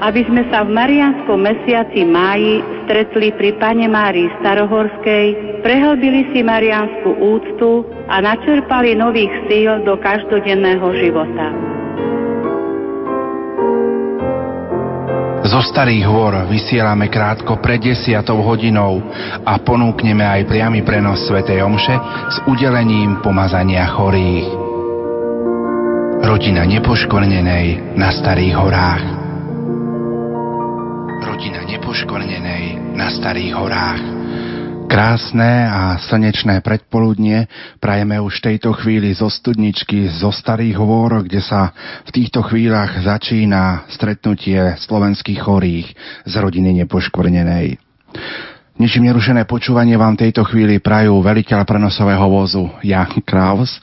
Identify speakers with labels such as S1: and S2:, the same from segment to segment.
S1: aby sme sa v Marianskom mesiaci máji stretli pri Pane Márii Starohorskej, prehlbili si marianskú úctu a načerpali nových síl do každodenného života.
S2: Zo starých hôr vysielame krátko pred desiatou hodinou a ponúkneme aj priamy prenos Sv. Omše s udelením pomazania chorých. Rodina nepoškvrnenej na starých horách. Rodina nepoškvrnenej na starých horách. Krásne a slnečné predpoludnie prajeme už v tejto chvíli zo studničky zo starých hôr, kde sa v týchto chvíľach začína stretnutie slovenských chorých z rodiny nepoškvrnenej. Ničím nerušené počúvanie vám tejto chvíli prajú veliteľ prenosového vozu Jan Kraus,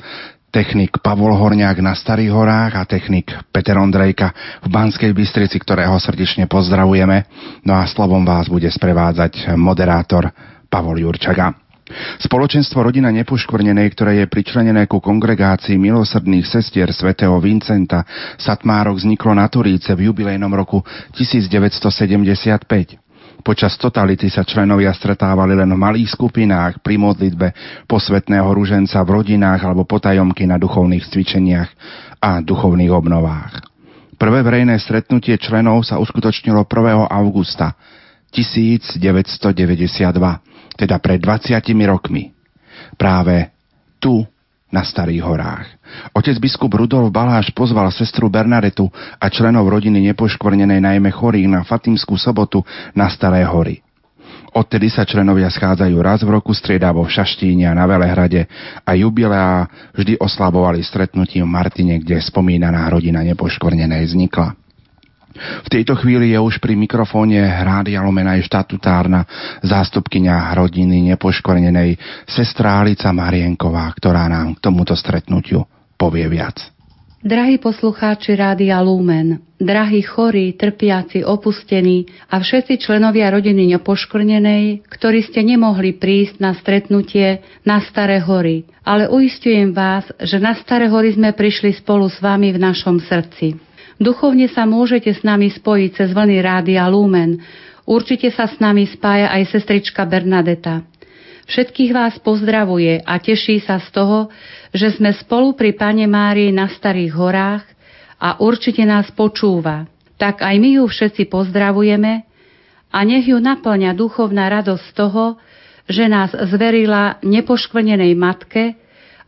S2: technik Pavol Horňák na Starých horách a technik Peter Ondrejka v Banskej Bystrici, ktorého srdečne pozdravujeme. No a slovom vás bude sprevádzať moderátor Pavol Jurčaga. Spoločenstvo Rodina nepoškvrnenej, ktoré je pričlenené ku kongregácii milosrdných sestier svätého Vincenta Satmárok vzniklo na Turíce v jubilejnom roku 1975. Počas totality sa členovia stretávali len v malých skupinách pri modlitbe posvetného ruženca v rodinách alebo potajomky na duchovných cvičeniach a duchovných obnovách. Prvé verejné stretnutie členov sa uskutočnilo 1. augusta 1992 teda pred 20 rokmi. Práve tu na Starých horách. Otec biskup Rudolf Baláš pozval sestru Bernadetu a členov rodiny nepoškvrnenej najmä chorých na Fatimskú sobotu na Staré hory. Odtedy sa členovia schádzajú raz v roku striedavo v Šaštíne a na Velehrade a jubileá vždy oslabovali stretnutím v Martine, kde spomínaná rodina nepoškvrnenej vznikla. V tejto chvíli je už pri mikrofóne Rádia Lumena aj štatutárna zástupkynia rodiny nepoškvrnenej sestra Alica Marienková, ktorá nám k tomuto stretnutiu povie viac.
S3: Drahí poslucháči Rádia Lumen, drahí chorí, trpiaci, opustení a všetci členovia rodiny nepoškvrnenej, ktorí ste nemohli prísť na stretnutie na Staré hory, ale uistujem vás, že na Staré hory sme prišli spolu s vami v našom srdci. Duchovne sa môžete s nami spojiť cez vlny Rádia Lumen. Určite sa s nami spája aj sestrička Bernadeta. Všetkých vás pozdravuje a teší sa z toho, že sme spolu pri Pane Márii na Starých horách a určite nás počúva. Tak aj my ju všetci pozdravujeme a nech ju naplňa duchovná radosť z toho, že nás zverila nepoškvrnenej matke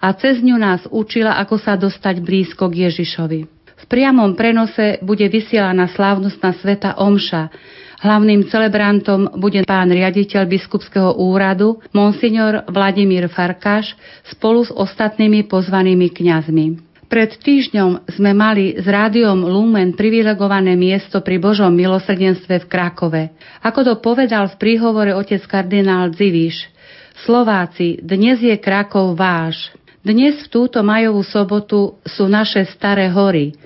S3: a cez ňu nás učila, ako sa dostať blízko k Ježišovi. Priamom prenose bude vysielaná slávnostná sveta Omša. Hlavným celebrantom bude pán riaditeľ biskupského úradu, monsignor Vladimír Farkáš, spolu s ostatnými pozvanými kňazmi. Pred týždňom sme mali s rádiom Lumen privilegované miesto pri Božom milosrdenstve v Krakove. Ako to povedal v príhovore otec kardinál Dziviš, Slováci, dnes je Krakov váš. Dnes v túto majovú sobotu sú naše staré hory –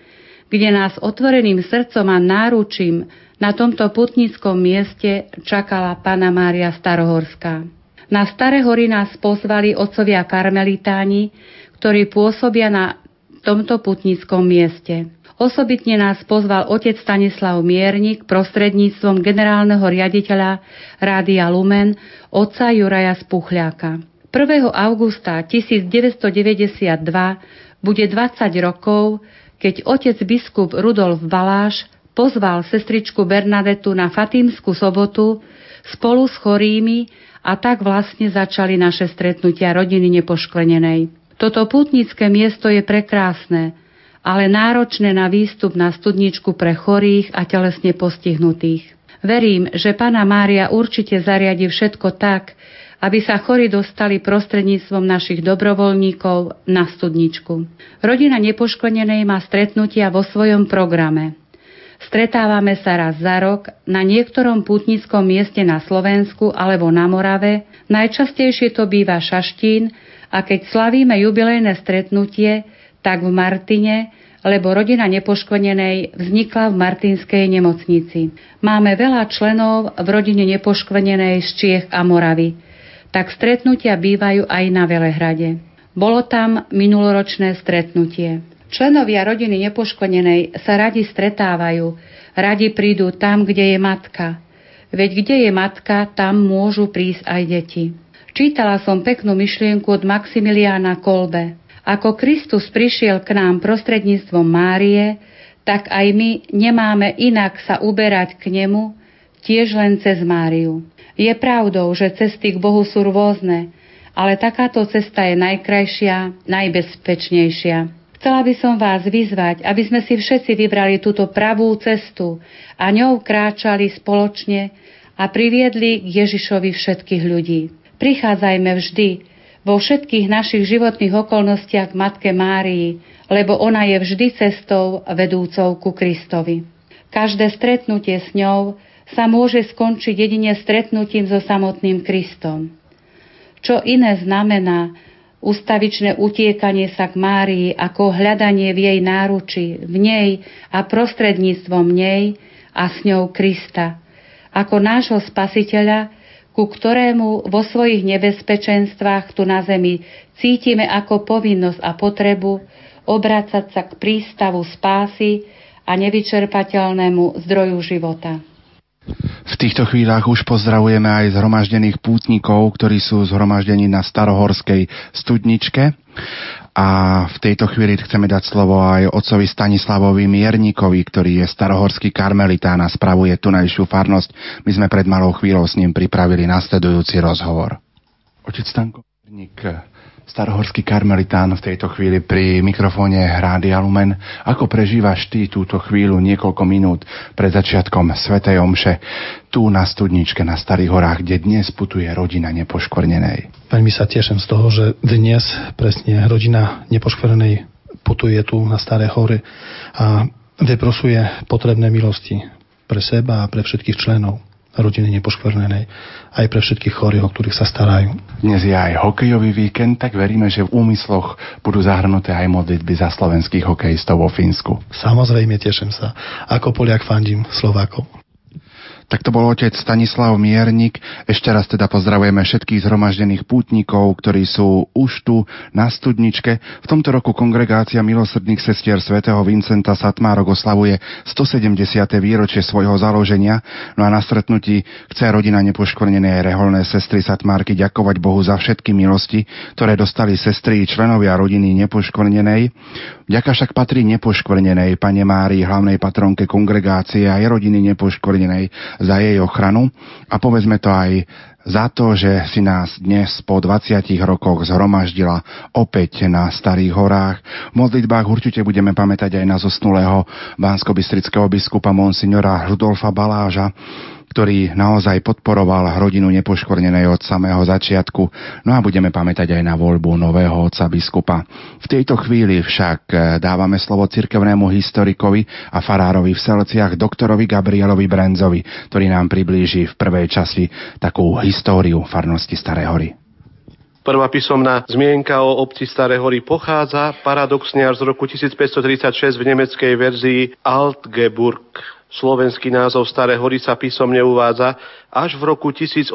S3: kde nás otvoreným srdcom a náručím na tomto putnickom mieste čakala Pana Mária Starohorská. Na Staré hory nás pozvali otcovia karmelitáni, ktorí pôsobia na tomto putnickom mieste. Osobitne nás pozval otec Stanislav Miernik prostredníctvom generálneho riaditeľa Rádia Lumen, otca Juraja Spuchľáka. 1. augusta 1992 bude 20 rokov, keď otec biskup Rudolf Baláš pozval sestričku Bernadetu na Fatímsku sobotu spolu s chorými a tak vlastne začali naše stretnutia rodiny nepošklenenej. Toto putnické miesto je prekrásne, ale náročné na výstup na studničku pre chorých a telesne postihnutých. Verím, že Pana Mária určite zariadi všetko tak, aby sa chorí dostali prostredníctvom našich dobrovoľníkov na studničku. Rodina nepoškodenej má stretnutia vo svojom programe. Stretávame sa raz za rok na niektorom putnickom mieste na Slovensku alebo na Morave, najčastejšie to býva Šaštín a keď slavíme jubilejné stretnutie, tak v Martine, lebo rodina nepoškvrnenej vznikla v Martinskej nemocnici. Máme veľa členov v rodine nepoškvrnenej z Čiech a Moravy tak stretnutia bývajú aj na Velehrade. Bolo tam minuloročné stretnutie. Členovia rodiny nepoškodenej sa radi stretávajú, Radi prídu tam, kde je matka. Veď kde je matka, tam môžu prísť aj deti. Čítala som peknú myšlienku od Maximiliána Kolbe. Ako Kristus prišiel k nám prostredníctvom Márie, tak aj my nemáme inak sa uberať k nemu, tiež len cez Máriu. Je pravdou, že cesty k Bohu sú rôzne, ale takáto cesta je najkrajšia, najbezpečnejšia. Chcela by som vás vyzvať, aby sme si všetci vybrali túto pravú cestu a ňou kráčali spoločne a priviedli k Ježišovi všetkých ľudí. Prichádzajme vždy, vo všetkých našich životných okolnostiach k Matke Márii, lebo ona je vždy cestou vedúcou ku Kristovi. Každé stretnutie s ňou sa môže skončiť jedine stretnutím so samotným Kristom. Čo iné znamená ustavičné utiekanie sa k Márii ako hľadanie v jej náruči, v nej a prostredníctvom nej a s ňou Krista, ako nášho spasiteľa, ku ktorému vo svojich nebezpečenstvách tu na zemi cítime ako povinnosť a potrebu obracať sa k prístavu spásy a nevyčerpateľnému zdroju života.
S2: V týchto chvíľach už pozdravujeme aj zhromaždených pútnikov, ktorí sú zhromaždení na Starohorskej studničke. A v tejto chvíli chceme dať slovo aj otcovi Stanislavovi Mierníkovi, ktorý je starohorský karmelitán a spravuje tunajšiu farnosť. My sme pred malou chvíľou s ním pripravili nasledujúci rozhovor. Otec Stanko Mierník, starohorský karmelitán v tejto chvíli pri mikrofóne Rádia Lumen. Ako prežívaš ty túto chvíľu niekoľko minút pred začiatkom Svetej Omše tu na studničke na Starých horách, kde dnes putuje rodina nepoškvrnenej?
S4: Veľmi sa teším z toho, že dnes presne rodina nepoškvrnenej putuje tu na Staré hory a vyprosuje potrebné milosti pre seba a pre všetkých členov rodiny nepoškvrnenej, aj pre všetkých chorých, o ktorých sa starajú.
S2: Dnes je aj hokejový víkend, tak veríme, že v úmysloch budú zahrnuté aj modlitby za slovenských hokejistov vo Fínsku.
S4: Samozrejme, teším sa. Ako Poliak fandím Slovákov.
S2: Tak to bol otec Stanislav Miernik. Ešte raz teda pozdravujeme všetkých zhromaždených pútnikov, ktorí sú už tu na studničke. V tomto roku kongregácia milosrdných sestier svätého Vincenta Satmárok oslavuje 170. výročie svojho založenia. No a na stretnutí chce rodina nepoškvrnenej reholné sestry Satmárky ďakovať Bohu za všetky milosti, ktoré dostali sestry členovia rodiny nepoškvrnenej. Ďaka však patrí nepoškvrnenej Pane Márii, hlavnej patronke kongregácie aj rodiny nepoškvrnenej za jej ochranu a povedzme to aj za to, že si nás dnes po 20 rokoch zhromaždila opäť na Starých horách. V modlitbách určite budeme pamätať aj na zosnulého bansko biskupa monsignora Rudolfa Baláža, ktorý naozaj podporoval rodinu nepoškvrnenej od samého začiatku, no a budeme pamätať aj na voľbu nového otca biskupa. V tejto chvíli však eh, dávame slovo cirkevnému historikovi a farárovi v Selciach doktorovi Gabrielovi Brenzovi, ktorý nám priblíži v prvej časti takú históriu farnosti Staré hory.
S5: Prvá písomná zmienka o obci Staré hory pochádza paradoxne až z roku 1536 v nemeckej verzii Altgeburg Slovenský názov Staré hory sa písomne uvádza až v roku 1808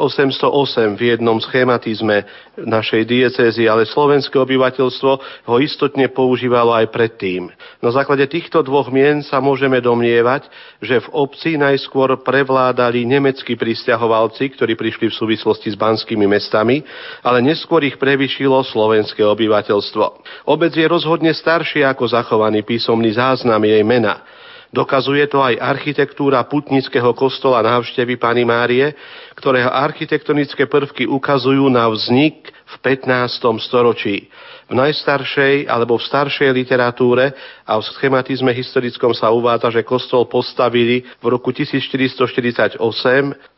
S5: v jednom schématizme našej diecézy, ale slovenské obyvateľstvo ho istotne používalo aj predtým. Na základe týchto dvoch mien sa môžeme domnievať, že v obci najskôr prevládali nemeckí pristahovalci, ktorí prišli v súvislosti s banskými mestami, ale neskôr ich prevyšilo slovenské obyvateľstvo. Obec je rozhodne staršia ako zachovaný písomný záznam jej mena. Dokazuje to aj architektúra putnického kostola návštevy Pany Márie, ktorého architektonické prvky ukazujú na vznik v 15. storočí. V najstaršej alebo v staršej literatúre a v schematizme historickom sa uvádza, že kostol postavili v roku 1448,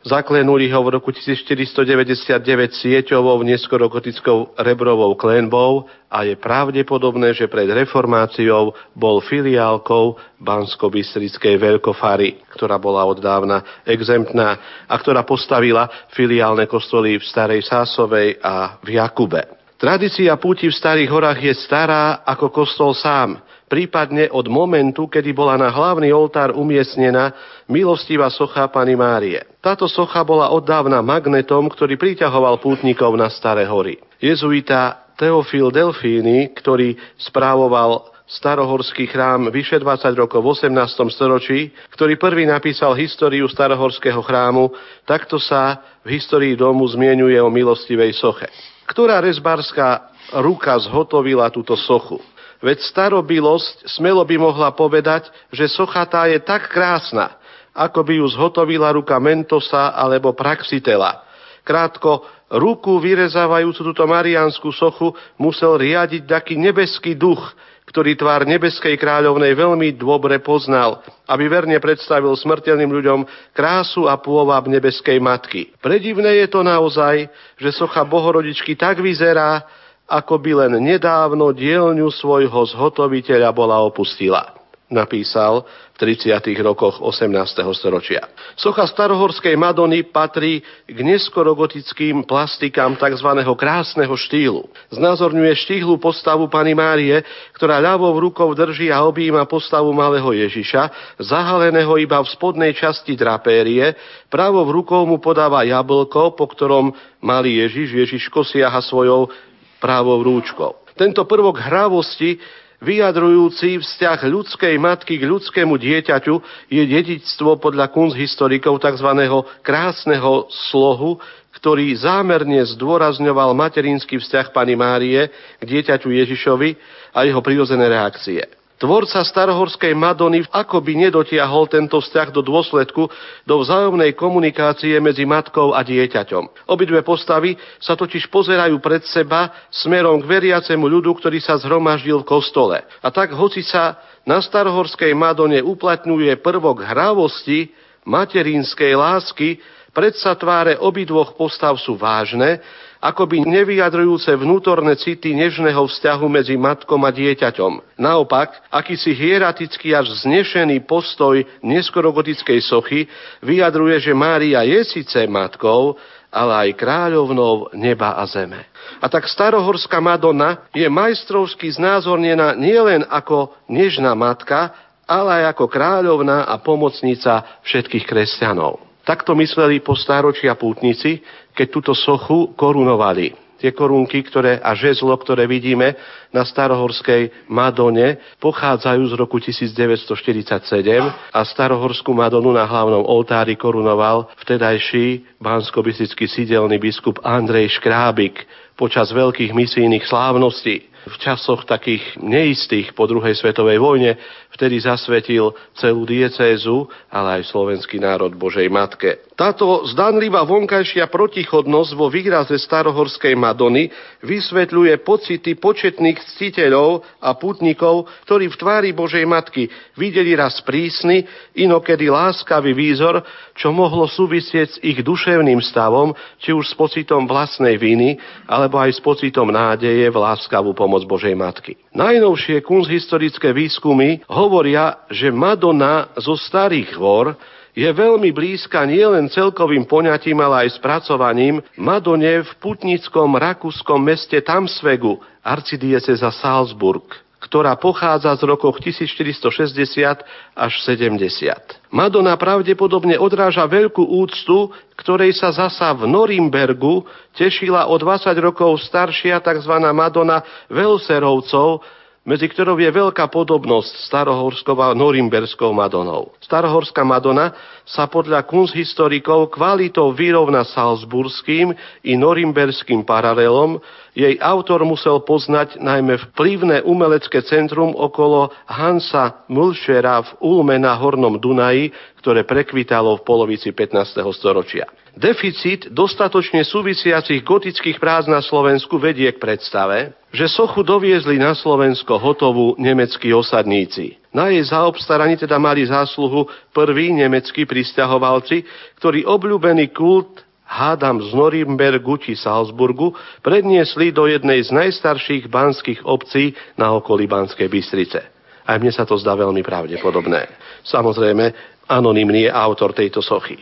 S5: zaklenuli ho v roku 1499 sieťovou, neskoro gotickou rebrovou klenbou a je pravdepodobné, že pred reformáciou bol filiálkou Bansko-Bystrickej veľkofary, ktorá bola od dávna exemptná a ktorá postavila filiálne kostoly v Starej Sásovej a v Jakube. Tradícia púti v Starých horách je stará ako kostol sám, prípadne od momentu, kedy bola na hlavný oltár umiestnená milostivá socha Pany Márie. Táto socha bola oddávna magnetom, ktorý priťahoval pútnikov na Staré hory. Jezuita Teofil Delfíny, ktorý správoval starohorský chrám vyše 20 rokov v 18. storočí, ktorý prvý napísal históriu starohorského chrámu, takto sa v histórii domu zmienuje o milostivej soche. Ktorá rezbárska ruka zhotovila túto sochu? Veď starobilosť smelo by mohla povedať, že socha tá je tak krásna, ako by ju zhotovila ruka Mentosa alebo Praxitela. Krátko, ruku vyrezávajúcu túto mariánsku sochu musel riadiť taký nebeský duch, ktorý tvár nebeskej kráľovnej veľmi dobre poznal, aby verne predstavil smrteľným ľuďom krásu a pôvab nebeskej matky. Predivné je to naozaj, že socha bohorodičky tak vyzerá, ako by len nedávno dielňu svojho zhotoviteľa bola opustila napísal v 30. rokoch 18. storočia. Socha starohorskej Madony patrí k neskorogotickým plastikám tzv. krásneho štýlu. Znázorňuje štíhlu postavu Pany Márie, ktorá ľavou rukou drží a objíma postavu malého Ježiša, zahaleného iba v spodnej časti drapérie, pravou rukou mu podáva jablko, po ktorom malý Ježiš, Ježiško siaha svojou právou rúčkou. Tento prvok hravosti vyjadrujúci vzťah ľudskej matky k ľudskému dieťaťu je dedičstvo podľa kunsthistorikov tzv. krásneho slohu, ktorý zámerne zdôrazňoval materinský vzťah pani Márie k dieťaťu Ježišovi a jeho prirodzené reakcie. Tvorca starohorskej Madony akoby nedotiahol tento vzťah do dôsledku do vzájomnej komunikácie medzi matkou a dieťaťom. Obidve postavy sa totiž pozerajú pred seba smerom k veriacemu ľudu, ktorý sa zhromaždil v kostole. A tak, hoci sa na starohorskej Madone uplatňuje prvok hravosti, materinskej lásky, predsa tváre obidvoch postav sú vážne akoby nevyjadrujúce vnútorné city nežného vzťahu medzi matkom a dieťaťom. Naopak, akýsi hieratický až znešený postoj neskorogotickej sochy vyjadruje, že Mária je síce matkou, ale aj kráľovnou neba a zeme. A tak starohorská Madonna je majstrovsky znázornená nielen ako nežná matka, ale aj ako kráľovná a pomocnica všetkých kresťanov. Takto mysleli po stáročia pútnici, keď túto sochu korunovali. Tie korunky ktoré, a žezlo, ktoré vidíme na starohorskej Madone, pochádzajú z roku 1947 a starohorskú Madonu na hlavnom oltári korunoval vtedajší bansko sídelný biskup Andrej Škrábik počas veľkých misijných slávností v časoch takých neistých po druhej svetovej vojne, vtedy zasvetil celú diecézu, ale aj slovenský národ Božej Matke. Táto zdanlivá vonkajšia protichodnosť vo výraze starohorskej Madony vysvetľuje pocity početných ctiteľov a putníkov, ktorí v tvári Božej Matky videli raz prísny, inokedy láskavý výzor, čo mohlo súvisieť s ich duševným stavom, či už s pocitom vlastnej viny, alebo aj s pocitom nádeje v láskavú pomoc Božej Matky. Najnovšie kunsthistorické výskumy hovoria, že Madonna zo starých hvor je veľmi blízka nielen celkovým poňatím, ale aj spracovaním Madone v putnickom rakúskom meste Tamsvegu, arcidieceza Salzburg ktorá pochádza z rokov 1460 až 70. Madonna pravdepodobne odráža veľkú úctu, ktorej sa zasa v Norimbergu tešila o 20 rokov staršia tzv. Madonna Velserovcov, medzi ktorou je veľká podobnosť starohorskou a norimberskou Madonou. Starohorská Madona sa podľa kunsthistorikov kvalitou vyrovna salzburským i norimberským paralelom, jej autor musel poznať najmä vplyvné umelecké centrum okolo Hansa Mulšera v Ulme na Hornom Dunaji, ktoré prekvitalo v polovici 15. storočia. Deficit dostatočne súvisiacich gotických prác na Slovensku vedie k predstave, že sochu doviezli na Slovensko hotovú nemeckí osadníci. Na jej zaobstaraní teda mali zásluhu prví nemeckí pristahovalci, ktorí obľúbený kult hádam z Norimbergu či Salzburgu, predniesli do jednej z najstarších banských obcí na okolí Banskej Bystrice. Aj mne sa to zdá veľmi pravdepodobné. Samozrejme, anonymný je autor tejto sochy.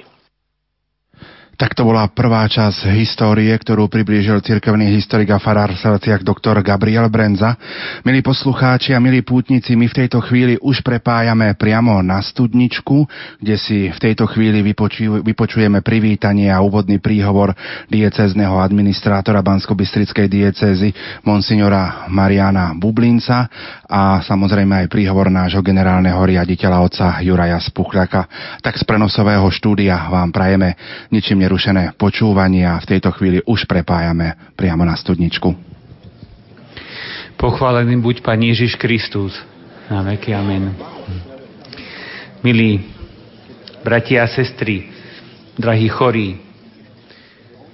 S2: Tak to bola prvá časť histórie, ktorú priblížil cirkevný historik a farár Salciach doktor Gabriel Brenza. Milí poslucháči a milí pútnici, my v tejto chvíli už prepájame priamo na studničku, kde si v tejto chvíli vypoču, vypočujeme privítanie a úvodný príhovor diecezneho administrátora Bansko-Bystrickej diecézy monsignora Mariana Bublinca a samozrejme aj príhovor nášho generálneho riaditeľa otca Juraja Spuchľaka. Tak z prenosového štúdia vám prajeme ničím nerušené počúvanie a v tejto chvíli už prepájame priamo na studničku.
S6: Pochválený buď Pán Ježiš Kristus. Na veky amen. Milí bratia a sestry, drahí chorí,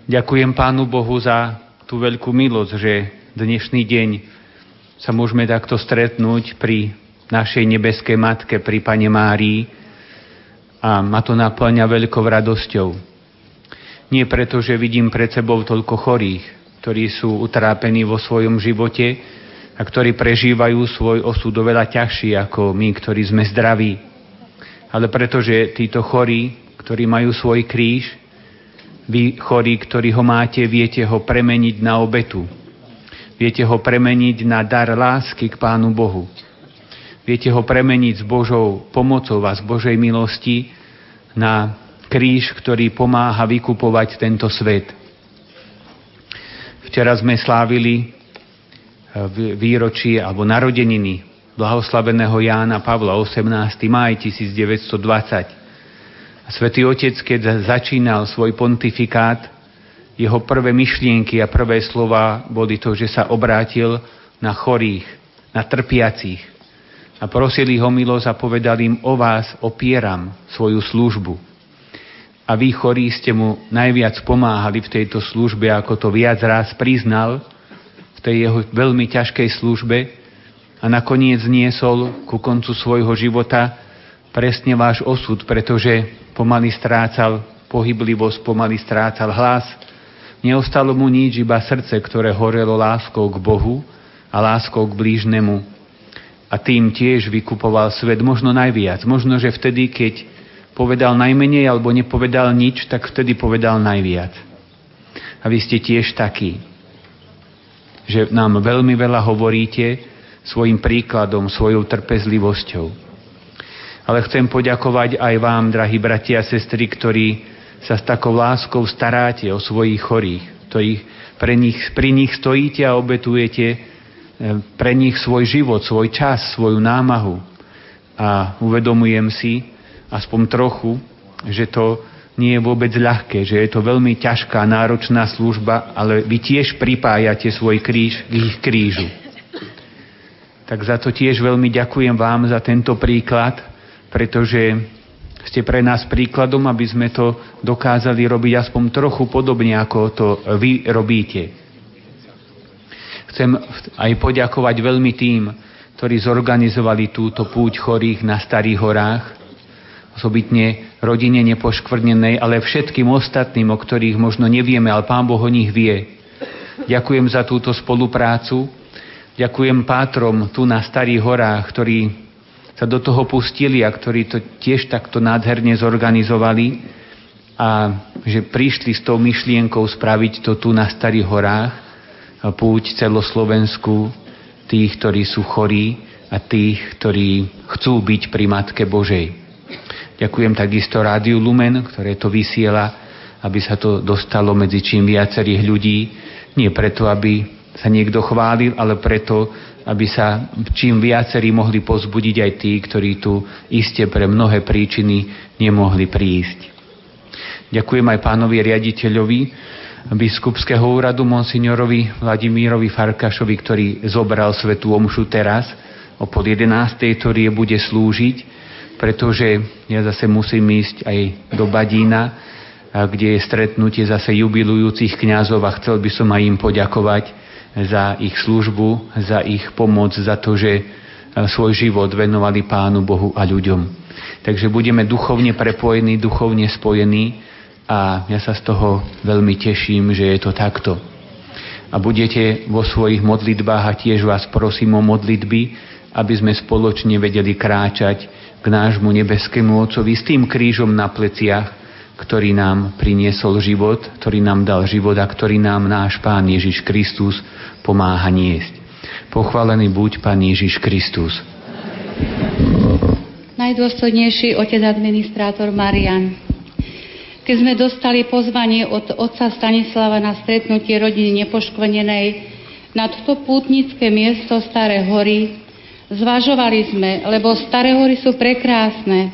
S6: ďakujem Pánu Bohu za tú veľkú milosť, že dnešný deň sa môžeme takto stretnúť pri našej nebeskej matke, pri Pane Márii a ma to naplňa veľkou radosťou. Nie preto, že vidím pred sebou toľko chorých, ktorí sú utrápení vo svojom živote a ktorí prežívajú svoj osud oveľa ťažší ako my, ktorí sme zdraví. Ale preto, že títo chorí, ktorí majú svoj kríž, vy chorí, ktorí ho máte, viete ho premeniť na obetu. Viete ho premeniť na dar lásky k Pánu Bohu. Viete ho premeniť s Božou pomocou a z Božej milosti na kríž, ktorý pomáha vykupovať tento svet. Včera sme slávili eh, výročie alebo narodeniny blahoslaveného Jána Pavla 18. maj 1920. Svetý Otec, keď začínal svoj pontifikát, jeho prvé myšlienky a prvé slova boli to, že sa obrátil na chorých, na trpiacich a prosili ho milosť a povedal im, o vás opieram svoju službu a vy chorí ste mu najviac pomáhali v tejto službe, ako to viac raz priznal v tej jeho veľmi ťažkej službe a nakoniec niesol ku koncu svojho života presne váš osud, pretože pomaly strácal pohyblivosť, pomaly strácal hlas. Neostalo mu nič, iba srdce, ktoré horelo láskou k Bohu a láskou k blížnemu. A tým tiež vykupoval svet možno najviac. Možno, že vtedy, keď povedal najmenej alebo nepovedal nič, tak vtedy povedal najviac. A vy ste tiež takí, že nám veľmi veľa hovoríte svojim príkladom, svojou trpezlivosťou. Ale chcem poďakovať aj vám, drahí bratia a sestry, ktorí sa s takou láskou staráte o svojich chorých, ktorých pre nich, pri nich stojíte a obetujete eh, pre nich svoj život, svoj čas, svoju námahu. A uvedomujem si, aspoň trochu, že to nie je vôbec ľahké, že je to veľmi ťažká, náročná služba, ale vy tiež pripájate svoj kríž k ich krížu. Tak za to tiež veľmi ďakujem vám za tento príklad, pretože ste pre nás príkladom, aby sme to dokázali robiť aspoň trochu podobne, ako to vy robíte. Chcem aj poďakovať veľmi tým, ktorí zorganizovali túto púť chorých na Starých horách, osobitne rodine nepoškvrnenej, ale všetkým ostatným, o ktorých možno nevieme, ale Pán Boh o nich vie. Ďakujem za túto spoluprácu. Ďakujem pátrom tu na Starých horách, ktorí sa do toho pustili a ktorí to tiež takto nádherne zorganizovali a že prišli s tou myšlienkou spraviť to tu na Starých horách, púť celoslovenskú tých, ktorí sú chorí a tých, ktorí chcú byť pri Matke Božej. Ďakujem takisto Rádiu Lumen, ktoré to vysiela, aby sa to dostalo medzi čím viacerých ľudí. Nie preto, aby sa niekto chválil, ale preto, aby sa čím viacerí mohli pozbudiť aj tí, ktorí tu iste pre mnohé príčiny nemohli prísť. Ďakujem aj pánovi riaditeľovi biskupského úradu monsignorovi Vladimírovi Farkašovi, ktorý zobral svetú omšu teraz o pod 11. ktorý bude slúžiť pretože ja zase musím ísť aj do Badína, kde je stretnutie zase jubilujúcich kňazov a chcel by som aj im poďakovať za ich službu, za ich pomoc, za to, že svoj život venovali Pánu Bohu a ľuďom. Takže budeme duchovne prepojení, duchovne spojení a ja sa z toho veľmi teším, že je to takto. A budete vo svojich modlitbách a tiež vás prosím o modlitby, aby sme spoločne vedeli kráčať k nášmu nebeskému Otcovi s tým krížom na pleciach, ktorý nám priniesol život, ktorý nám dal život a ktorý nám náš Pán Ježiš Kristus pomáha niesť. Pochválený buď Pán Ježiš Kristus.
S3: Najdôstojnejší otec administrátor Marian, keď sme dostali pozvanie od otca Stanislava na stretnutie rodiny nepoškvrnenej na toto pútnické miesto Staré hory, zvažovali sme, lebo Staré hory sú prekrásne,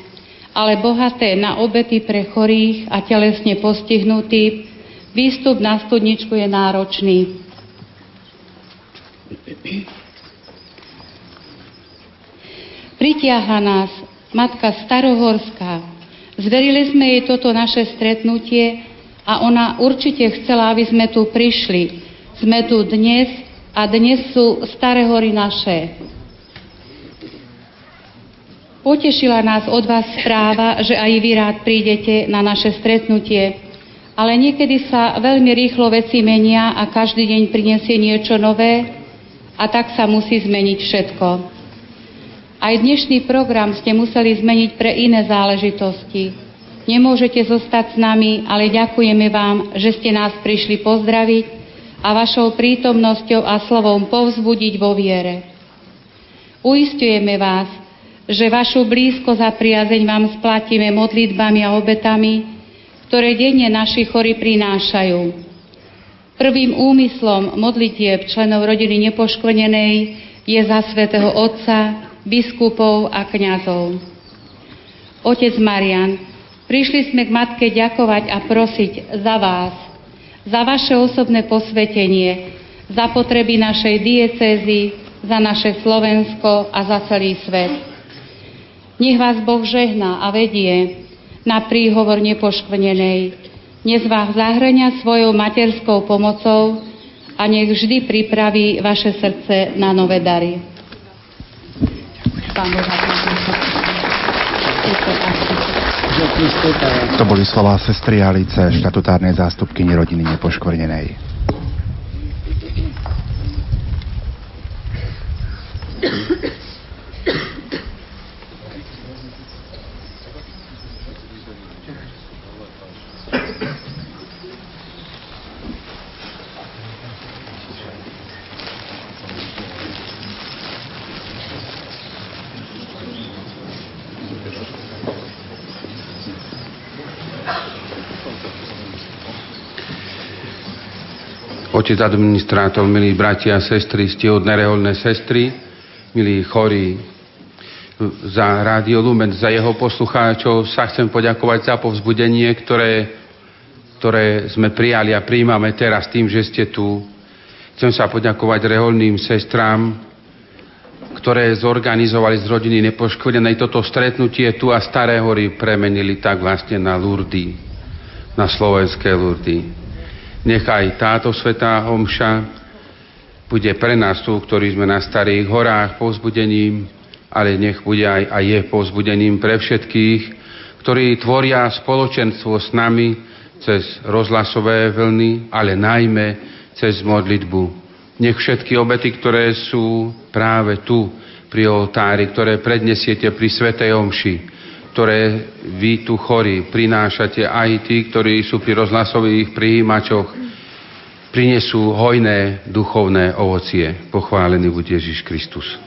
S3: ale bohaté na obety pre chorých a telesne postihnutý, výstup na studničku je náročný. Pritiahla nás matka Starohorská. Zverili sme jej toto naše stretnutie a ona určite chcela, aby sme tu prišli. Sme tu dnes a dnes sú Staré hory naše. Potešila nás od vás správa, že aj vy rád prídete na naše stretnutie, ale niekedy sa veľmi rýchlo veci menia a každý deň prinesie niečo nové a tak sa musí zmeniť všetko. Aj dnešný program ste museli zmeniť pre iné záležitosti. Nemôžete zostať s nami, ale ďakujeme vám, že ste nás prišli pozdraviť a vašou prítomnosťou a slovom povzbudiť vo viere. Uistujeme vás, že vašu blízko za priazeň vám splatíme modlitbami a obetami, ktoré denne naši chory prinášajú. Prvým úmyslom modlitieb členov rodiny nepoškvrnenej je za svätého Otca, biskupov a kňazov. Otec Marian, prišli sme k Matke ďakovať a prosiť za vás, za vaše osobné posvetenie, za potreby našej diecézy, za naše Slovensko a za celý svet. Nech vás Boh žehná a vedie na príhovor nepoškvrnenej. Nech vás zahrania svojou materskou pomocou a nech vždy pripraví vaše srdce na nové dary.
S2: To boli slova sestry Alice, štatutárnej zástupky rodiny nepoškvrnenej.
S7: Otec administrátor, milí bratia a sestry, stihodné reholné sestry, milí chorí, za Rádio Lumen, za jeho poslucháčov sa chcem poďakovať za povzbudenie, ktoré, ktoré sme prijali a príjmame teraz tým, že ste tu. Chcem sa poďakovať reholným sestrám, ktoré zorganizovali z rodiny nepoškodenej toto stretnutie tu a Staré hory premenili tak vlastne na Lurdy, na slovenské Lurdy. Nechaj táto svetá homša bude pre nás tu, ktorí sme na starých horách povzbudením, ale nech bude aj, aj je povzbudením pre všetkých, ktorí tvoria spoločenstvo s nami cez rozhlasové vlny, ale najmä cez modlitbu. Nech všetky obety, ktoré sú práve tu pri oltári, ktoré prednesiete pri Svetej Omši, ktoré vy tu chorí prinášate aj tí, ktorí sú pri rozhlasových prijímačoch, prinesú hojné duchovné ovocie. Pochválený buď Ježiš Kristus.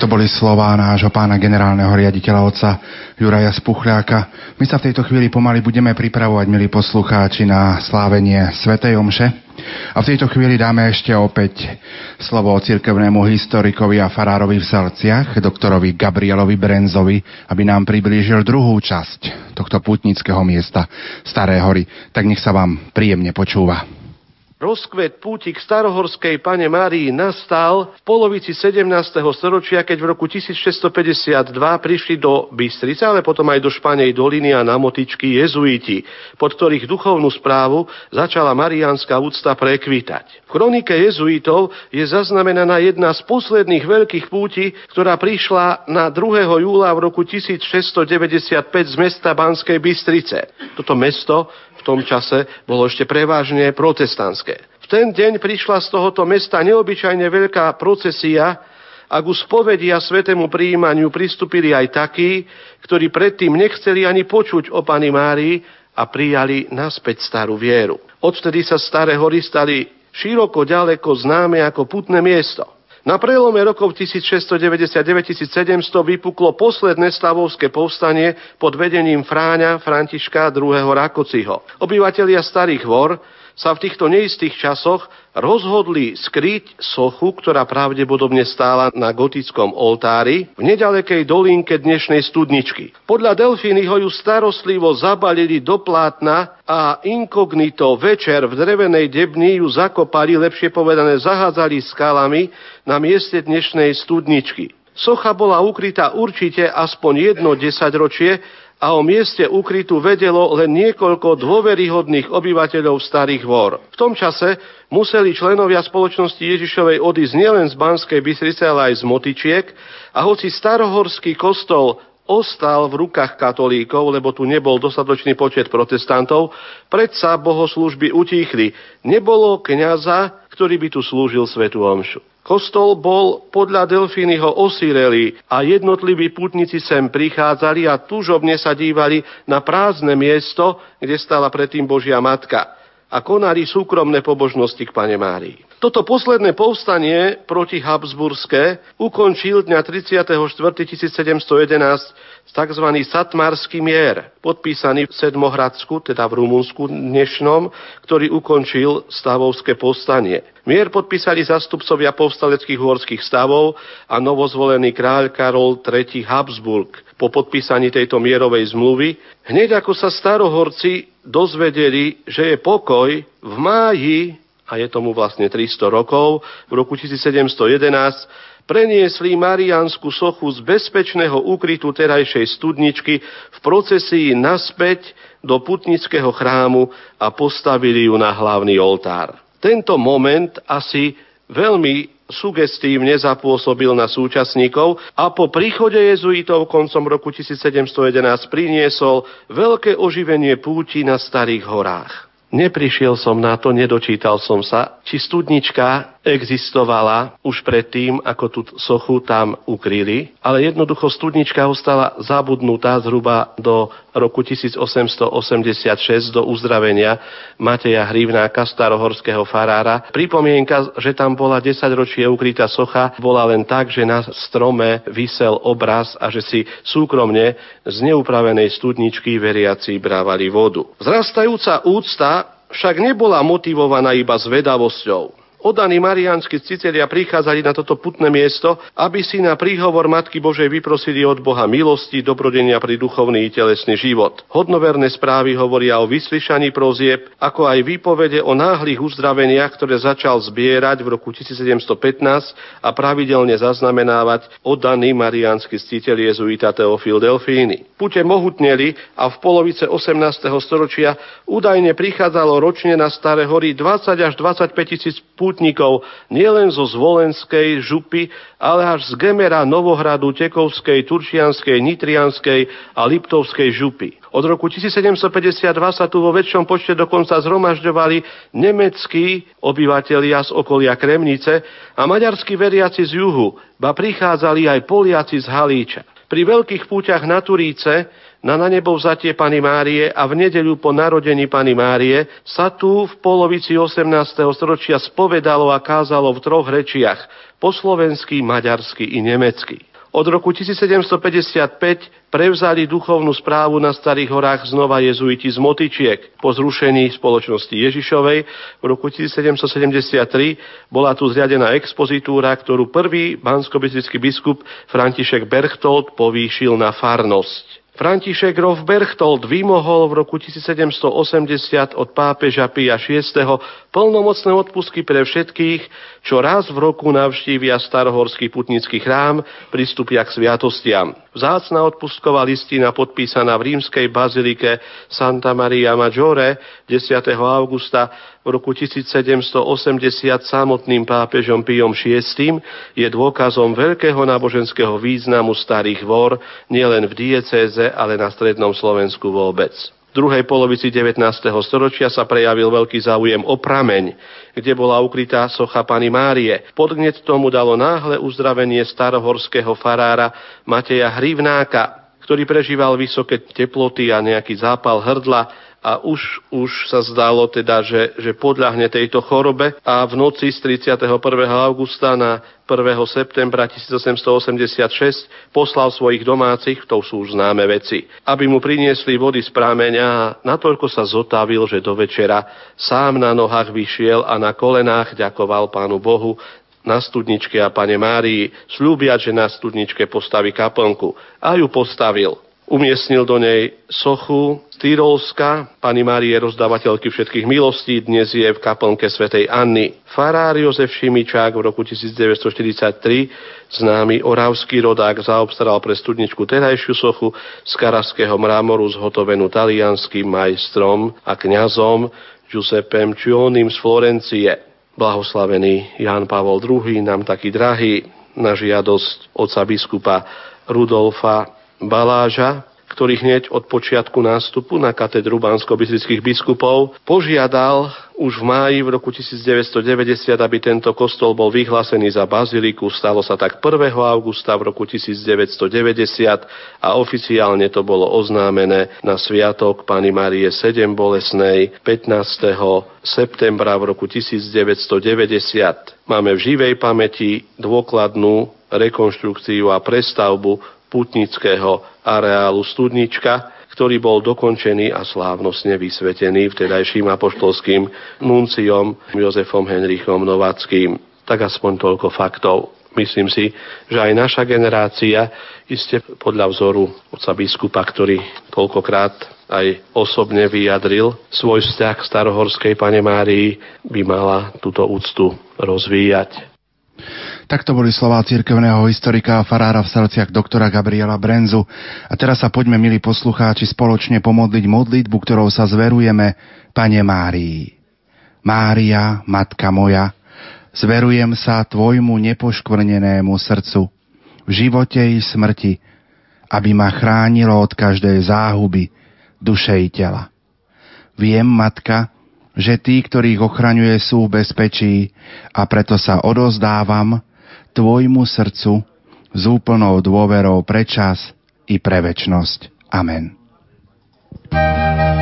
S2: To boli slová nášho pána generálneho riaditeľa otca Juraja Spuchľáka. My sa v tejto chvíli pomaly budeme pripravovať, milí poslucháči, na slávenie Svetej Omše. A v tejto chvíli dáme ešte opäť slovo cirkevnému historikovi a farárovi v Salciach, doktorovi Gabrielovi Brenzovi, aby nám priblížil druhú časť tohto putnického miesta Staré hory. Tak nech sa vám príjemne počúva.
S5: Rozkvet púti k starohorskej pane Márii nastal v polovici 17. storočia, keď v roku 1652 prišli do Bystrice, ale potom aj do Španej doliny a na motičky jezuiti, pod ktorých duchovnú správu začala mariánska úcta prekvítať. V kronike jezuitov je zaznamenaná jedna z posledných veľkých púti, ktorá prišla na 2. júla v roku 1695 z mesta Banskej Bystrice. Toto mesto tom čase bolo ešte prevažne protestantské. V ten deň prišla z tohoto mesta neobyčajne veľká procesia a ku spovedi a svetému príjmaniu pristúpili aj takí, ktorí predtým nechceli ani počuť o Pani Márii a prijali naspäť starú vieru. Odvtedy sa staré hory stali široko ďaleko známe ako putné miesto. Na prelome rokov 1699-1700 vypuklo posledné stavovské povstanie pod vedením Fráňa Františka II. Rakociho. Obyvatelia Starých Vor sa v týchto neistých časoch rozhodli skryť sochu, ktorá pravdepodobne stála na gotickom oltári v nedalekej dolínke dnešnej studničky. Podľa Delfínyho ju starostlivo zabalili do plátna a inkognito večer v drevenej debni ju zakopali, lepšie povedané zahádzali skalami na mieste dnešnej studničky. Socha bola ukrytá určite aspoň jedno desaťročie, a o mieste ukrytu vedelo len niekoľko dôveryhodných obyvateľov Starých Vor. V tom čase museli členovia spoločnosti Ježišovej odísť nielen z Banskej Bystrice, ale aj z Motičiek a hoci starohorský kostol ostal v rukách katolíkov, lebo tu nebol dostatočný počet protestantov, predsa bohoslužby utíchli. Nebolo kňaza, ktorý by tu slúžil svetu omšu. Kostol bol podľa Delfínyho osirelý a jednotliví putníci sem prichádzali a túžobne sa dívali na prázdne miesto, kde stala predtým Božia Matka a konali súkromné pobožnosti k Pane Márii. Toto posledné povstanie proti Habsburské ukončil dňa 34.1711 tzv. Satmarský mier, podpísaný v Sedmohradsku, teda v Rumunsku dnešnom, ktorý ukončil stavovské povstanie. Mier podpísali zastupcovia povstaleckých horských stavov a novozvolený kráľ Karol III. Habsburg. Po podpísaní tejto mierovej zmluvy, hneď ako sa starohorci dozvedeli, že je pokoj, v máji, a je tomu vlastne 300 rokov, v roku 1711 preniesli Mariánsku sochu z bezpečného úkrytu terajšej studničky v procesii naspäť do putnického chrámu a postavili ju na hlavný oltár. Tento moment asi veľmi sugestívne zapôsobil na súčasníkov a po príchode jezuitov koncom roku 1711 priniesol veľké oživenie púti na Starých horách. Neprišiel som na to, nedočítal som sa, či studnička existovala už predtým, ako tú sochu tam ukryli, ale jednoducho studnička ostala zabudnutá zhruba do roku 1886 do uzdravenia Mateja Hrivnáka, starohorského farára. Pripomienka, že tam bola 10 ročie ukrytá socha, bola len tak, že na strome vysel obraz a že si súkromne z neupravenej studničky veriaci brávali vodu. Zrastajúca úcta však nebola motivovaná iba zvedavosťou. Odaní mariánsky citelia prichádzali na toto putné miesto, aby si na príhovor Matky Božej vyprosili od Boha milosti, dobrodenia pri duchovný i telesný život. Hodnoverné správy hovoria o vyslyšaní prozieb, ako aj výpovede o náhlych uzdraveniach, ktoré začal zbierať v roku 1715 a pravidelne zaznamenávať oddaný mariánsky ctiteľ jezuita Teofil Delfíny. Pute mohutneli a v polovice 18. storočia údajne prichádzalo ročne na Staré hory 20 až 25 tisíc pútnikov nielen zo Zvolenskej župy, ale až z Gemera, Novohradu, Tekovskej, Turčianskej, Nitrianskej a Liptovskej župy. Od roku 1752 sa tu vo väčšom počte dokonca zhromažďovali nemeckí obyvatelia z okolia Kremnice a maďarskí veriaci z juhu, ba prichádzali aj Poliaci z Halíča. Pri veľkých púťach na Turíce na na nebo vzatie Pany Márie a v nedeľu po narodení Pany Márie sa tu v polovici 18. storočia spovedalo a kázalo v troch rečiach, po slovensky, maďarsky i nemecky. Od roku 1755 prevzali duchovnú správu na Starých horách znova jezuiti z Motičiek. Po zrušení spoločnosti Ježišovej v roku 1773 bola tu zriadená expozitúra, ktorú prvý bansko biskup František Berchtold povýšil na farnosť. František Rolf Berchtold vymohol v roku 1780 od pápeža Pia VI. Plnomocné odpustky pre všetkých, čo raz v roku navštívia starohorský putnický chrám, pristúpia k sviatostiam. Vzácna odpustková listina podpísaná v rímskej bazilike Santa Maria Maggiore 10. augusta v roku 1780 samotným pápežom Pijom VI je dôkazom veľkého náboženského významu starých vor nielen v diecéze, ale na strednom Slovensku vôbec. Druhej polovici 19. storočia sa prejavil veľký záujem o prameň, kde bola ukrytá socha Pany Márie. Podnet tomu dalo náhle uzdravenie starohorského farára Mateja Hrivnáka, ktorý prežíval vysoké teploty a nejaký zápal hrdla a už, už sa zdalo teda, že, že podľahne tejto chorobe a v noci z 31. augusta na 1. septembra 1886 poslal svojich domácich, to sú už známe veci, aby mu priniesli vody z prámeňa a natoľko sa zotavil, že do večera sám na nohách vyšiel a na kolenách ďakoval Pánu Bohu na studničke a pane Márii, slúbiať, že na studničke postaví kaplnku. A ju postavil. Umiestnil do nej sochu Tyrolska, pani Márie rozdávateľky všetkých milostí, dnes je v kaplnke svätej Anny. Farár Jozef Šimičák v roku 1943, známy oravský rodák, zaobstaral pre studničku terajšiu sochu z karaského mramoru zhotovenú talianským majstrom a kňazom Giuseppem Čionim z Florencie. Blahoslavený Jan Pavol II, nám taký drahý, na žiadosť oca biskupa Rudolfa Baláža, ktorý hneď od počiatku nástupu na katedru bansko biskupov požiadal už v máji v roku 1990, aby tento kostol bol vyhlásený za baziliku. Stalo sa tak 1. augusta v roku 1990 a oficiálne to bolo oznámené na sviatok Pani Marie 7 Bolesnej 15. septembra v roku 1990. Máme v živej pamäti dôkladnú rekonštrukciu a prestavbu putnického areálu Studnička, ktorý bol dokončený a slávnostne vysvetený vtedajším apoštolským nunciom Jozefom Henrichom Novackým. Tak aspoň toľko faktov. Myslím si, že aj naša generácia, iste podľa vzoru oca biskupa, ktorý toľkokrát aj osobne vyjadril svoj vzťah k starohorskej pane Márii, by mala túto úctu rozvíjať.
S2: Takto boli slová cirkevného historika a farára v srdciach doktora Gabriela Brenzu. A teraz sa poďme, milí poslucháči, spoločne pomodliť modlitbu, ktorou sa zverujeme Pane Márii. Mária, Matka moja, zverujem sa Tvojmu nepoškvrnenému srdcu v živote i smrti, aby ma chránilo od každej záhuby duše i tela. Viem, Matka, že tí, ktorých ochraňuje, sú v bezpečí a preto sa odozdávam tvojmu srdcu s úplnou dôverou pre čas i pre väčnosť. Amen. thank you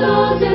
S2: todos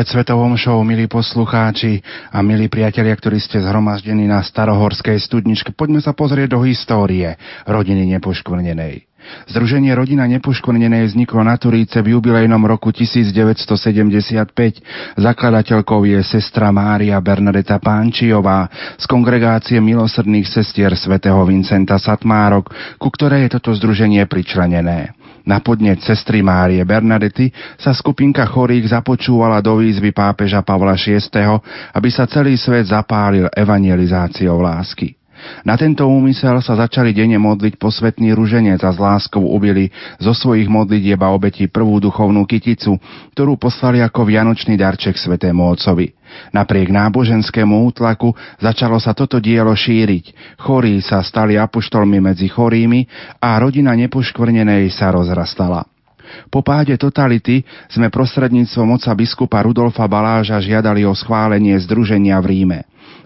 S2: pred Svetovom show, milí poslucháči a milí priatelia, ktorí ste zhromaždení na Starohorskej studničke, poďme sa pozrieť do histórie rodiny nepoškvrnenej. Združenie Rodina nepoškvrnenej vzniklo na Turíce v jubilejnom roku 1975. Zakladateľkou je sestra Mária Bernadeta Pánčiová z kongregácie milosrdných sestier svätého Vincenta Satmárok, ku ktorej je toto združenie pričlenené. Na podnet sestry Márie Bernadety sa skupinka chorých započúvala do výzvy pápeža Pavla VI, aby sa celý svet zapálil evangelizáciou lásky. Na tento úmysel sa začali denne modliť posvetný ruženec a s láskou ubili zo svojich modlitieb a obetí prvú duchovnú kyticu, ktorú poslali ako vianočný darček svetému Otcovi. Napriek náboženskému útlaku začalo sa toto dielo šíriť. Chorí sa stali apoštolmi medzi chorými a rodina nepoškvrnenej sa rozrastala. Po páde totality sme prostredníctvom moca biskupa Rudolfa Baláža žiadali o schválenie združenia v Ríme.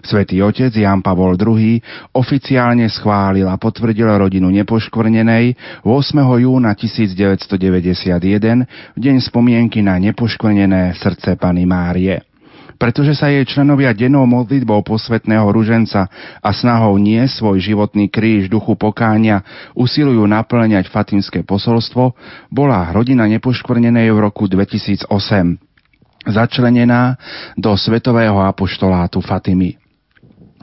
S2: Svetý otec Jan Pavol II oficiálne schválil a potvrdil rodinu nepoškvrnenej 8. júna 1991 v deň spomienky na nepoškvrnené srdce Pany Márie pretože sa jej členovia dennou modlitbou posvetného ruženca a snahou nie svoj životný kríž duchu pokáňa usilujú naplňať fatimské posolstvo, bola rodina nepoškvrnenej v roku 2008 začlenená do svetového apoštolátu Fatimy.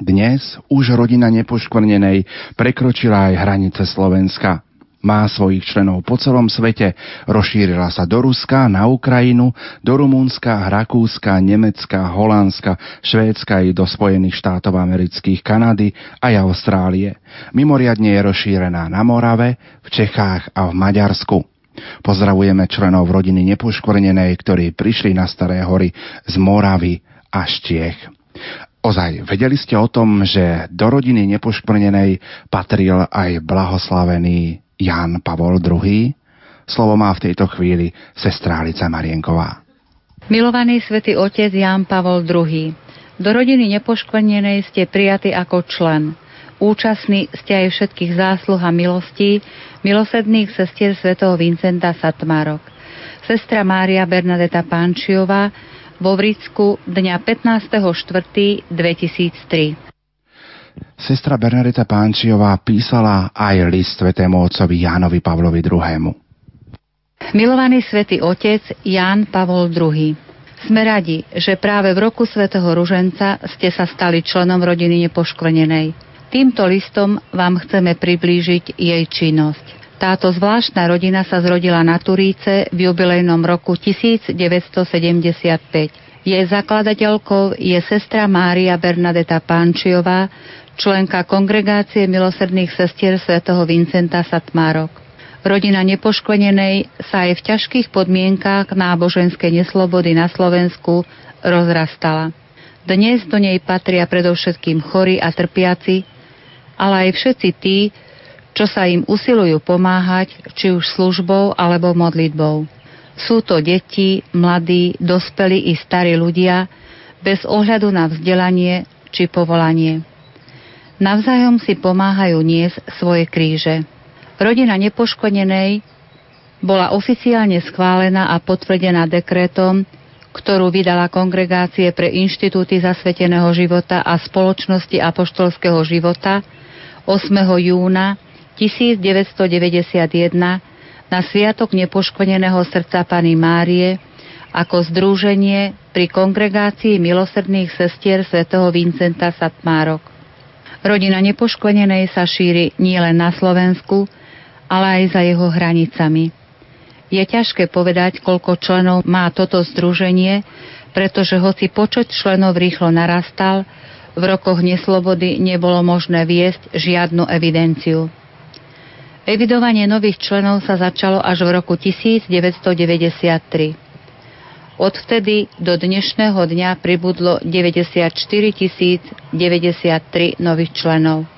S2: Dnes už rodina nepoškvrnenej prekročila aj hranice Slovenska. Má svojich členov po celom svete, rozšírila sa do Ruska, na Ukrajinu, do Rumúnska, Rakúska, Nemecka, Holandska, Švédska i do Spojených štátov amerických, Kanady aj Austrálie. Mimoriadne je rozšírená na Morave, v Čechách a v Maďarsku. Pozdravujeme členov rodiny nepoškvrnenej, ktorí prišli na Staré hory z Moravy a Štiech. Ozaj, vedeli ste o tom, že do rodiny nepoškvrnenej patril aj blahoslavený Jan Pavol II? Slovo má v tejto chvíli sestrálica Marienková.
S3: Milovaný svätý otec Jan Pavol II, do rodiny nepoškvrnenej ste prijatí ako člen. Účastní ste aj všetkých zásluh a milostí milosedných sestier svätého Vincenta Satmárok. Sestra Mária Bernadeta Pánčiová vo Vricku dňa 15.4.2003.
S2: Sestra Bernadeta Pánčiová písala aj list svetému otcovi Jánovi Pavlovi II.
S3: Milovaný svätý otec Ján Pavol II. Sme radi, že práve v roku svätého Ruženca ste sa stali členom rodiny nepoškvrnenej. Týmto listom vám chceme priblížiť jej činnosť. Táto zvláštna rodina sa zrodila na Turíce v jubilejnom roku 1975. Jej zakladateľkou je sestra Mária Bernadeta Pánčiová, členka kongregácie milosrdných sestier svätého Vincenta Satmárok. Rodina nepoškvenenej sa aj v ťažkých podmienkách náboženskej neslobody na Slovensku rozrastala. Dnes do nej patria predovšetkým chorí a trpiaci, ale aj všetci tí, čo sa im usilujú pomáhať, či už službou alebo modlitbou. Sú to deti, mladí, dospelí i starí ľudia, bez ohľadu na vzdelanie či povolanie. Navzájom si pomáhajú niesť svoje kríže. Rodina nepoškodenej bola oficiálne schválená a potvrdená dekrétom, ktorú vydala Kongregácie pre inštitúty zasveteného života a spoločnosti apoštolského života 8. júna 1991 na Sviatok nepoškodeného srdca Pany Márie ako združenie pri kongregácii milosrdných sestier svätého Vincenta Satmárok. Rodina nepoškodenej sa šíri nielen na Slovensku, ale aj za jeho hranicami. Je ťažké povedať, koľko členov má toto združenie, pretože hoci počet členov rýchlo narastal, v rokoch neslobody nebolo možné viesť žiadnu evidenciu. Evidovanie nových členov sa začalo až v roku 1993. Odvtedy do dnešného dňa pribudlo 94 093 nových členov.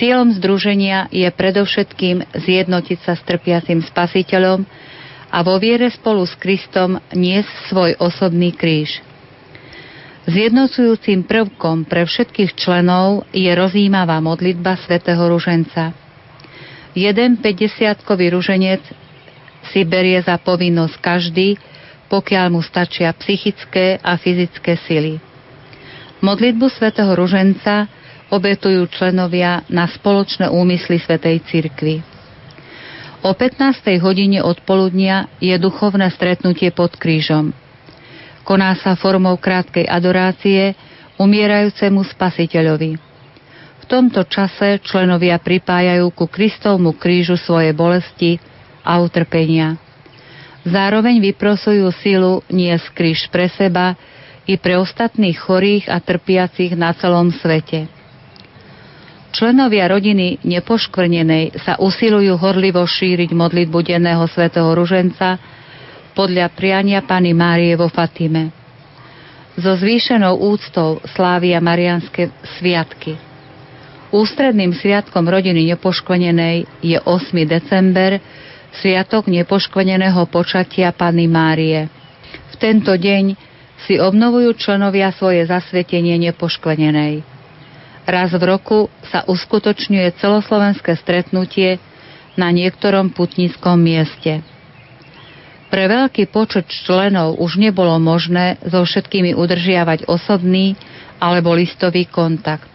S3: Cieľom združenia je predovšetkým zjednotiť sa s trpiacim spasiteľom a vo viere spolu s Kristom niesť svoj osobný kríž. Zjednocujúcim prvkom pre všetkých členov je rozjímavá modlitba svätého Ruženca – Jeden 50-kový ruženec si berie za povinnosť každý pokiaľ mu stačia psychické a fyzické sily. Modlitbu svätého Ruženca obetujú členovia na spoločné úmysly Svetej Cirkvy. O 15. hodine odpoludnia je duchovné stretnutie pod krížom. Koná sa formou krátkej adorácie umierajúcemu spasiteľovi. V tomto čase členovia pripájajú ku Kristovmu krížu svoje bolesti a utrpenia. Zároveň vyprosujú silu nie kríž pre seba, i pre ostatných chorých a trpiacich na celom svete. Členovia rodiny nepoškvrnenej sa usilujú horlivo šíriť modlitbu denného svätého Ruženca podľa priania Pany Márie vo Fatime. So zvýšenou úctou slávia Marianské sviatky. Ústredným sviatkom rodiny nepoškvrnenej je 8. december, sviatok nepoškvrneného počatia Panny Márie. V tento deň si obnovujú členovia svoje zasvetenie nepoškvenenej. Raz v roku sa uskutočňuje celoslovenské stretnutie na niektorom putníckom mieste. Pre veľký počet členov už nebolo možné so všetkými udržiavať osobný alebo listový kontakt.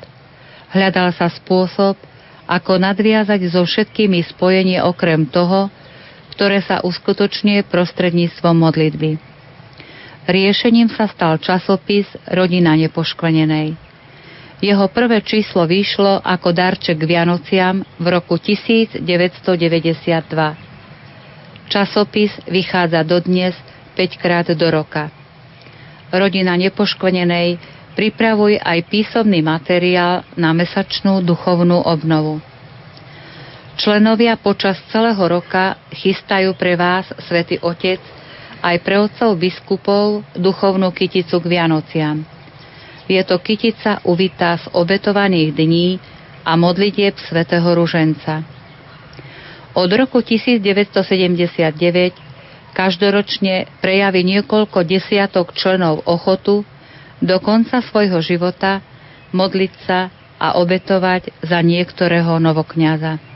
S3: Hľadal sa spôsob, ako nadviazať so všetkými spojenie okrem toho, ktoré sa uskutočňuje prostredníctvom modlitby. Riešením sa stal časopis Rodina nepoškvrnenej. Jeho prvé číslo vyšlo ako darček k Vianociam v roku 1992. Časopis vychádza dodnes 5 krát do roka. Rodina nepoškvrnenej pripravuje aj písomný materiál na mesačnú duchovnú obnovu. Členovia počas celého roka chystajú pre vás, Svetý Otec, aj pre otcov biskupov duchovnú kyticu k Vianociam. Je to kytica uvitá z obetovaných dní a modlitieb svätého Ruženca. Od roku 1979 každoročne prejaví niekoľko desiatok členov ochotu do konca svojho života modliť sa a obetovať za niektorého novokňaza.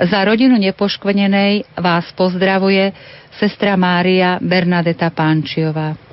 S3: Za rodinu nepoškvrnenej vás pozdravuje sestra Mária Bernadeta Pánčiová.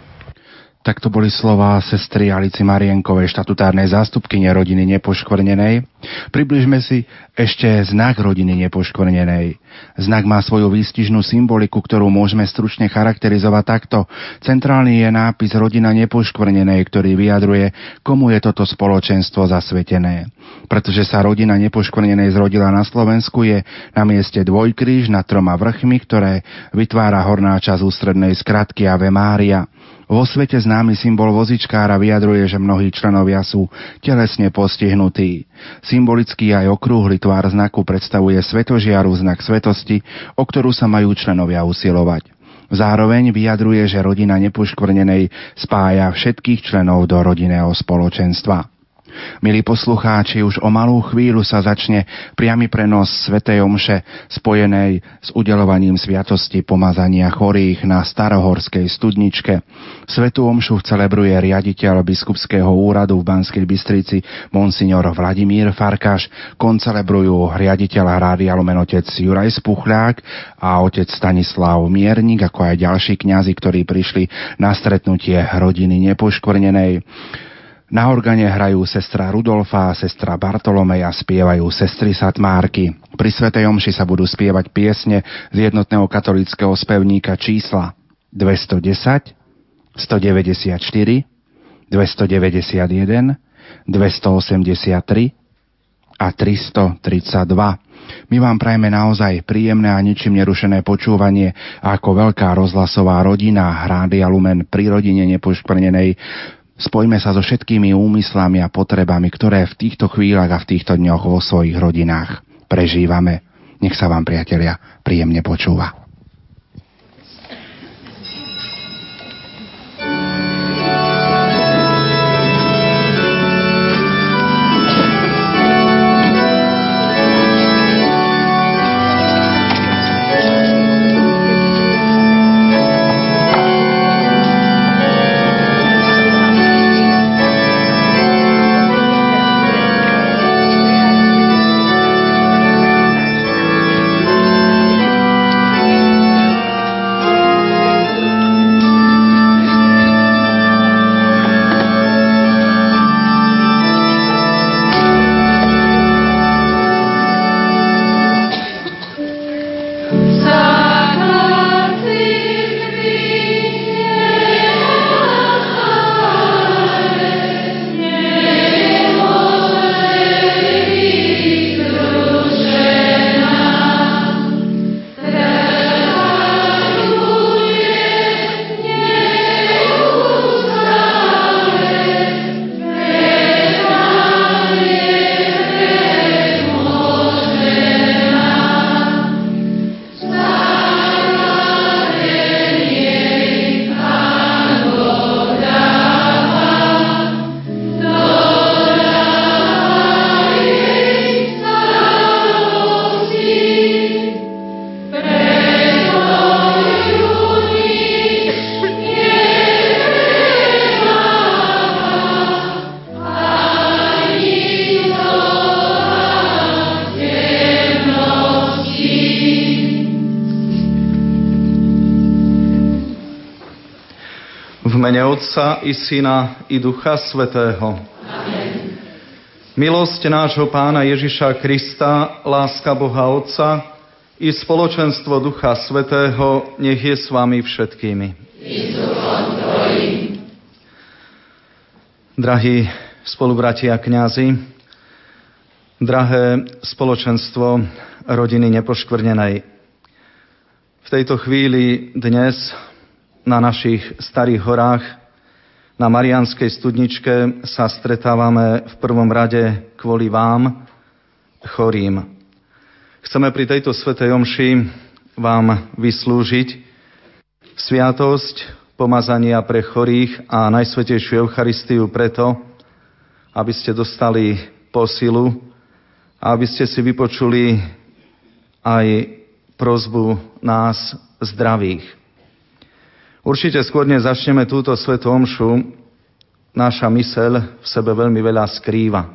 S2: Tak to boli slova sestry Alici Marienkovej, štatutárnej zástupkyne rodiny nepoškvrnenej. Približme si ešte znak rodiny nepoškvrnenej. Znak má svoju výstižnú symboliku, ktorú môžeme stručne charakterizovať takto. Centrálny je nápis rodina nepoškvrnenej, ktorý vyjadruje, komu je toto spoločenstvo zasvetené. Pretože sa rodina nepoškvrnenej zrodila na Slovensku, je na mieste dvojkríž nad troma vrchmi, ktoré vytvára horná časť ústrednej skratky Ave Mária. Vo svete známy symbol vozičkára vyjadruje, že mnohí členovia sú telesne postihnutí. Symbolický aj okrúhly tvár znaku predstavuje svetožiaru znak svetosti, o ktorú sa majú členovia usilovať. Zároveň vyjadruje, že rodina nepoškvrnenej spája všetkých členov do rodinného spoločenstva. Milí poslucháči, už o malú chvíľu sa začne priamy prenos Svetej Omše spojenej s udelovaním sviatosti pomazania chorých na Starohorskej studničke. Svetú Omšu celebruje riaditeľ biskupského úradu v Banskej Bystrici monsignor Vladimír Farkáš, koncelebrujú riaditeľ Rádia Lumen otec Juraj Spuchľák a otec Stanislav Miernik, ako aj ďalší kňazi, ktorí prišli na stretnutie rodiny nepoškvrnenej. Na organe hrajú sestra Rudolfa a sestra Bartolomeja, spievajú sestry Satmárky. Pri Svetej Omši sa budú spievať piesne z jednotného katolického spevníka čísla 210, 194, 291, 283 a 332. My vám prajeme naozaj príjemné a ničím nerušené počúvanie ako veľká rozhlasová rodina Hrádia Lumen pri rodine nepošprnenej Spojme sa so všetkými úmyslami a potrebami, ktoré v týchto chvíľach a v týchto dňoch vo svojich rodinách prežívame. Nech sa vám, priatelia, príjemne počúva.
S8: I Syna i Ducha Svetého. Amen. Milosť nášho Pána Ježiša Krista, láska Boha Otca i spoločenstvo Ducha Svetého nech je s vami všetkými. Drahí spolubratia kňazi, drahé spoločenstvo rodiny nepoškvrnenej. V tejto chvíli dnes na našich starých horách na Marianskej studničke sa stretávame v prvom rade kvôli vám, chorým. Chceme pri tejto svetej omši vám vyslúžiť sviatosť pomazania pre chorých a najsvetejšiu Eucharistiu preto, aby ste dostali posilu a aby ste si vypočuli aj prozbu nás zdravých. Určite skôr než začneme túto svetú omšu, naša mysel v sebe veľmi veľa skrýva.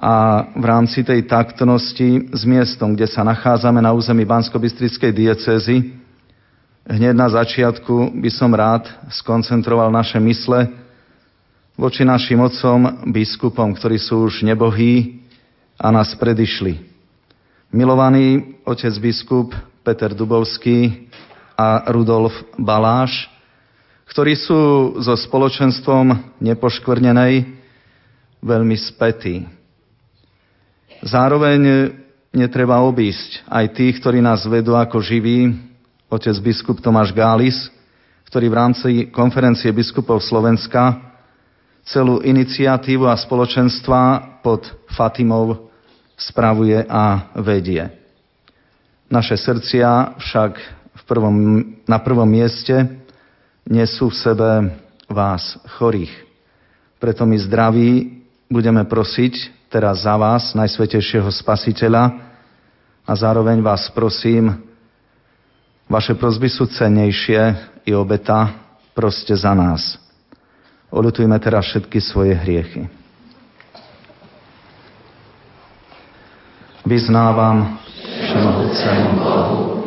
S8: A v rámci tej taktnosti s miestom, kde sa nachádzame na území bansko diecezy, hneď na začiatku by som rád skoncentroval naše mysle voči našim otcom, biskupom, ktorí sú už nebohí a nás predišli. Milovaný otec biskup Peter Dubovský a Rudolf Baláš, ktorí sú so spoločenstvom nepoškvrnenej veľmi spätí. Zároveň netreba obísť aj tých, ktorí nás vedú ako živí, otec biskup Tomáš Gális, ktorý v rámci konferencie biskupov Slovenska celú iniciatívu a spoločenstva pod Fatimou spravuje a vedie. Naše srdcia však prvom, na prvom mieste nesú v sebe vás chorých. Preto my zdraví budeme prosiť teraz za vás, Najsvetejšieho Spasiteľa, a zároveň vás prosím, vaše prozby sú cennejšie i obeta, proste za nás. Oľutujme teraz všetky svoje hriechy. vyznávam všemohúcemu Bohu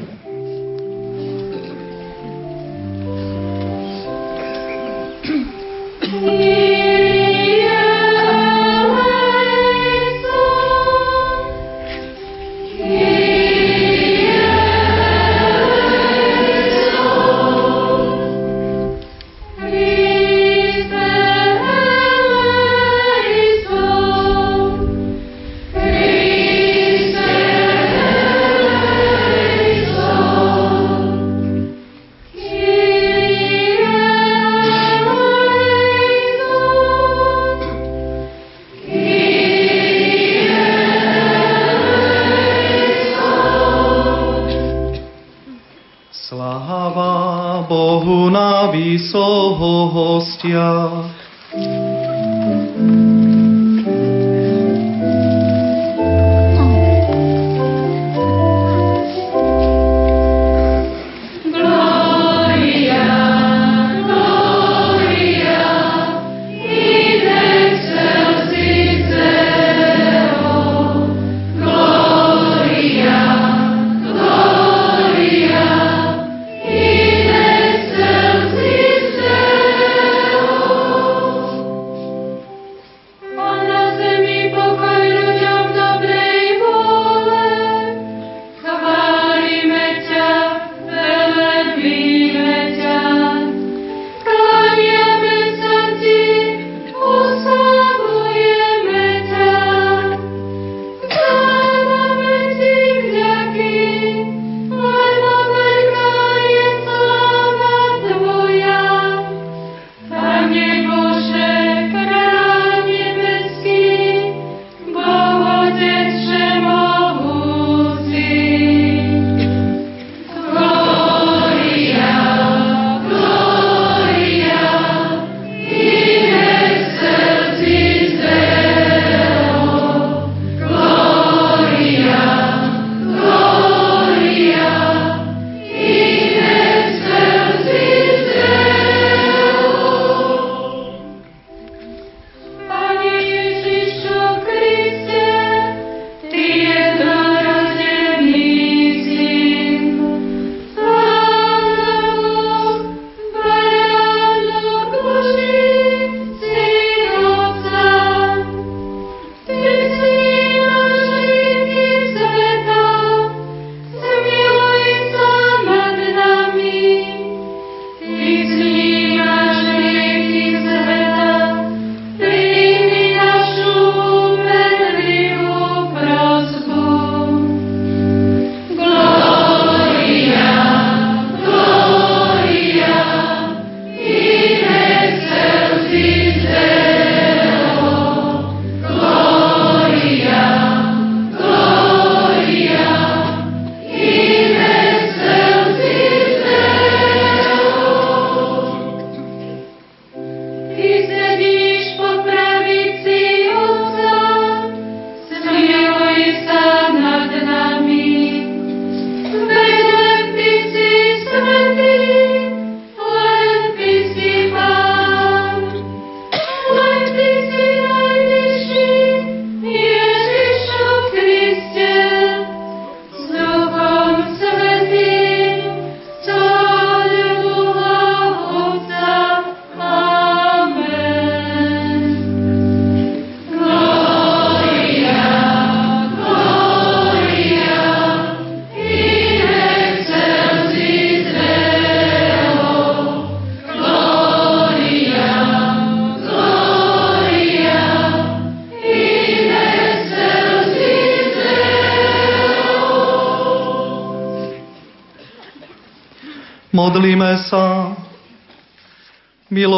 S8: 주시옵시며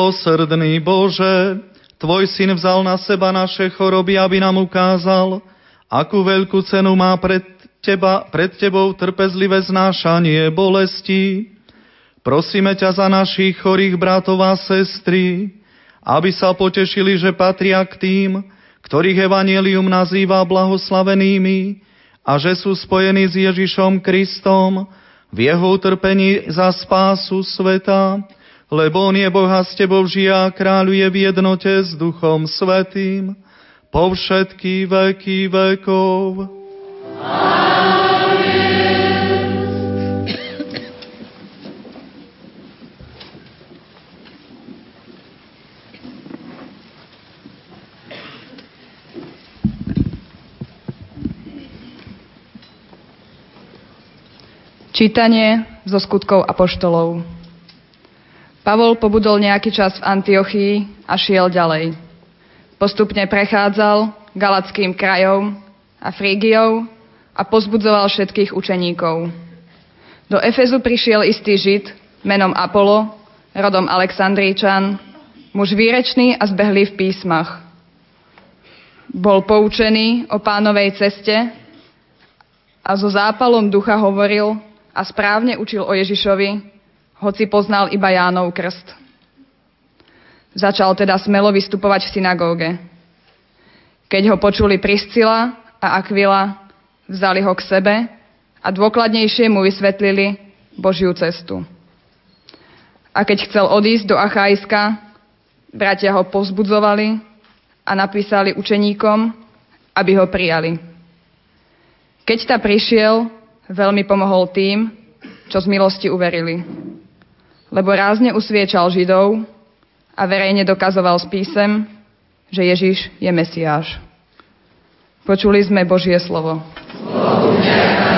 S8: Milosrdný Bože, Tvoj syn vzal na seba naše choroby, aby nám ukázal, akú veľkú cenu má pred, teba, pred Tebou trpezlivé znášanie bolesti. Prosíme ťa za našich chorých bratov a sestry, aby sa potešili, že patria k tým, ktorých Evangelium nazýva blahoslavenými a že sú spojení s Ježišom Kristom, v jeho utrpení za spásu sveta, lebo on je Boha s tebou žije a kráľuje v jednote s Duchom Svetým po všetky veky vekov.
S9: Čítanie zo skutkov apoštolov. Pavol pobudol nejaký čas v Antiochii a šiel ďalej. Postupne prechádzal Galackým krajom a Frígiou a pozbudzoval všetkých učeníkov. Do Efezu prišiel istý Žid menom Apollo, rodom Aleksandríčan, muž výrečný a zbehlý v písmach. Bol poučený o pánovej ceste a so zápalom ducha hovoril, a správne učil o Ježišovi, hoci poznal iba Jánov krst. Začal teda smelo vystupovať v synagóge. Keď ho počuli Priscila a Aquila, vzali ho k sebe a dôkladnejšie mu vysvetlili Božiu cestu. A keď chcel odísť do Achajska, bratia ho povzbudzovali a napísali učeníkom, aby ho prijali. Keď ta prišiel, veľmi pomohol tým, čo z milosti uverili. Lebo rázne usviečal Židov a verejne dokazoval s písem, že Ježiš je Mesiáš. Počuli sme Božie slovo. Slovo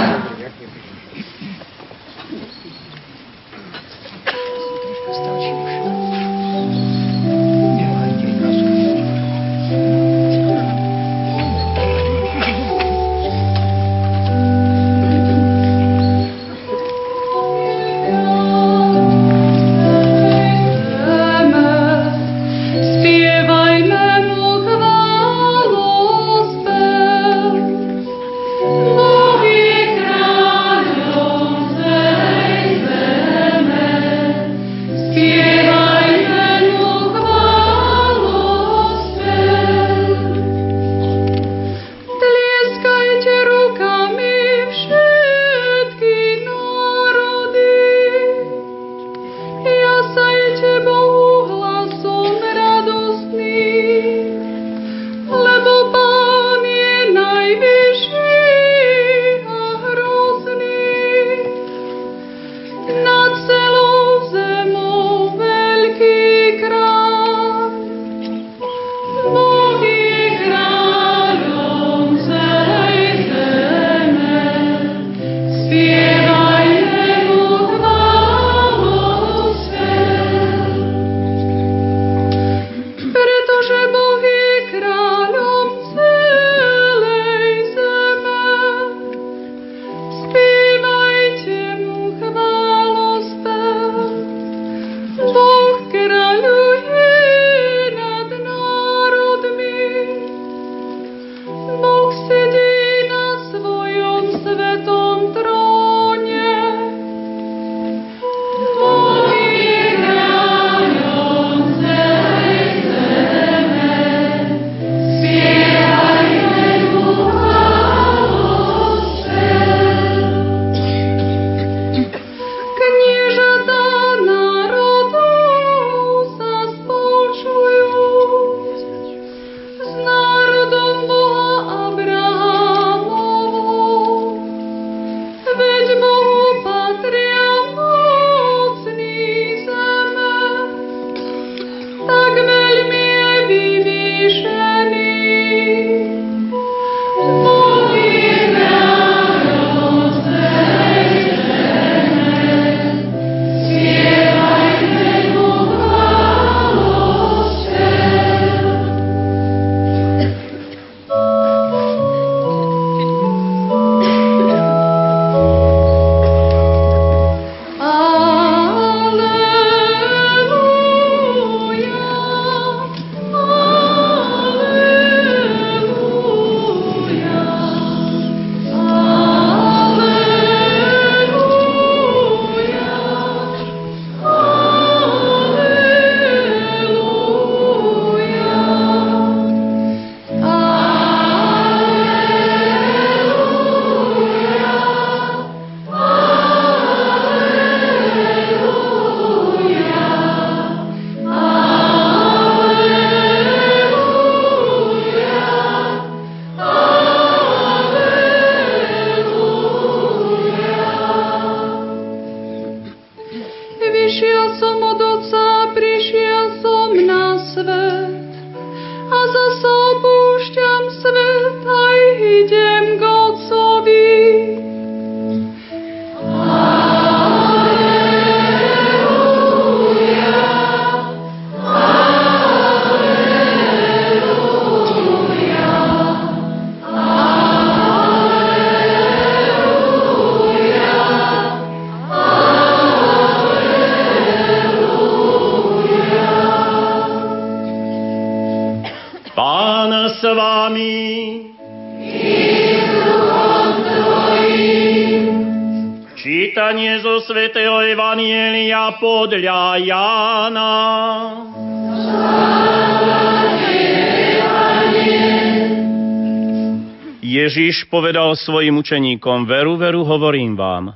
S10: Ježiš povedal svojim učeníkom, veru, veru, hovorím vám,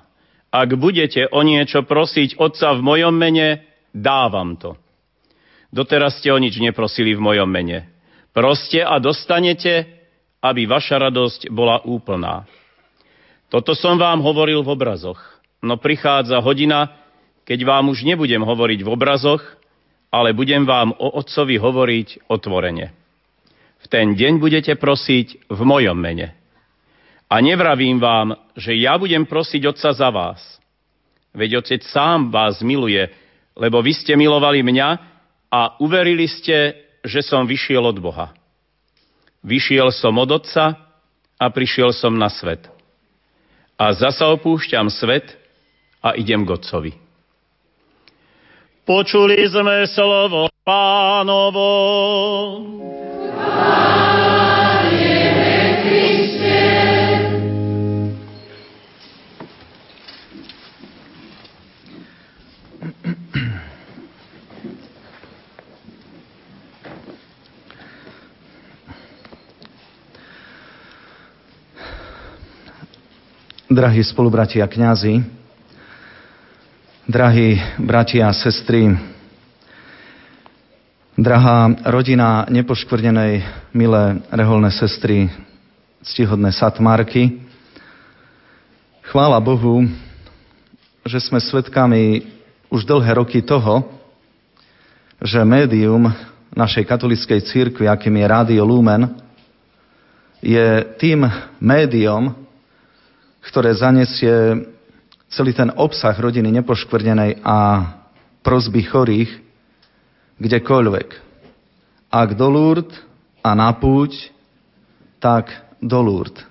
S10: ak budete o niečo prosiť Otca v mojom mene, dávam to. Doteraz ste o nič neprosili v mojom mene. Proste a dostanete, aby vaša radosť bola úplná. Toto som vám hovoril v obrazoch, no prichádza hodina, keď vám už nebudem hovoriť v obrazoch, ale budem vám o Otcovi hovoriť otvorene. V ten deň budete prosiť v mojom mene. A nevravím vám, že ja budem prosiť Otca za vás. Veď Otec sám vás miluje, lebo vy ste milovali mňa a uverili ste, že som vyšiel od Boha. Vyšiel som od Otca a prišiel som na svet. A zasa opúšťam svet a idem k Otcovi. Počuli sme slovo pánovo.
S8: Drahí spolubratia kňazi, drahí bratia a sestry, drahá rodina nepoškvrnenej, milé reholné sestry, ctihodné satmárky, chvála Bohu, že sme svedkami už dlhé roky toho, že médium našej katolickej církvy, akým je Rádio Lumen, je tým médium, ktoré zanesie celý ten obsah rodiny nepoškvrnenej a prozby chorých kdekoľvek. Ak do Lourdes a na púť, tak do Lourdes.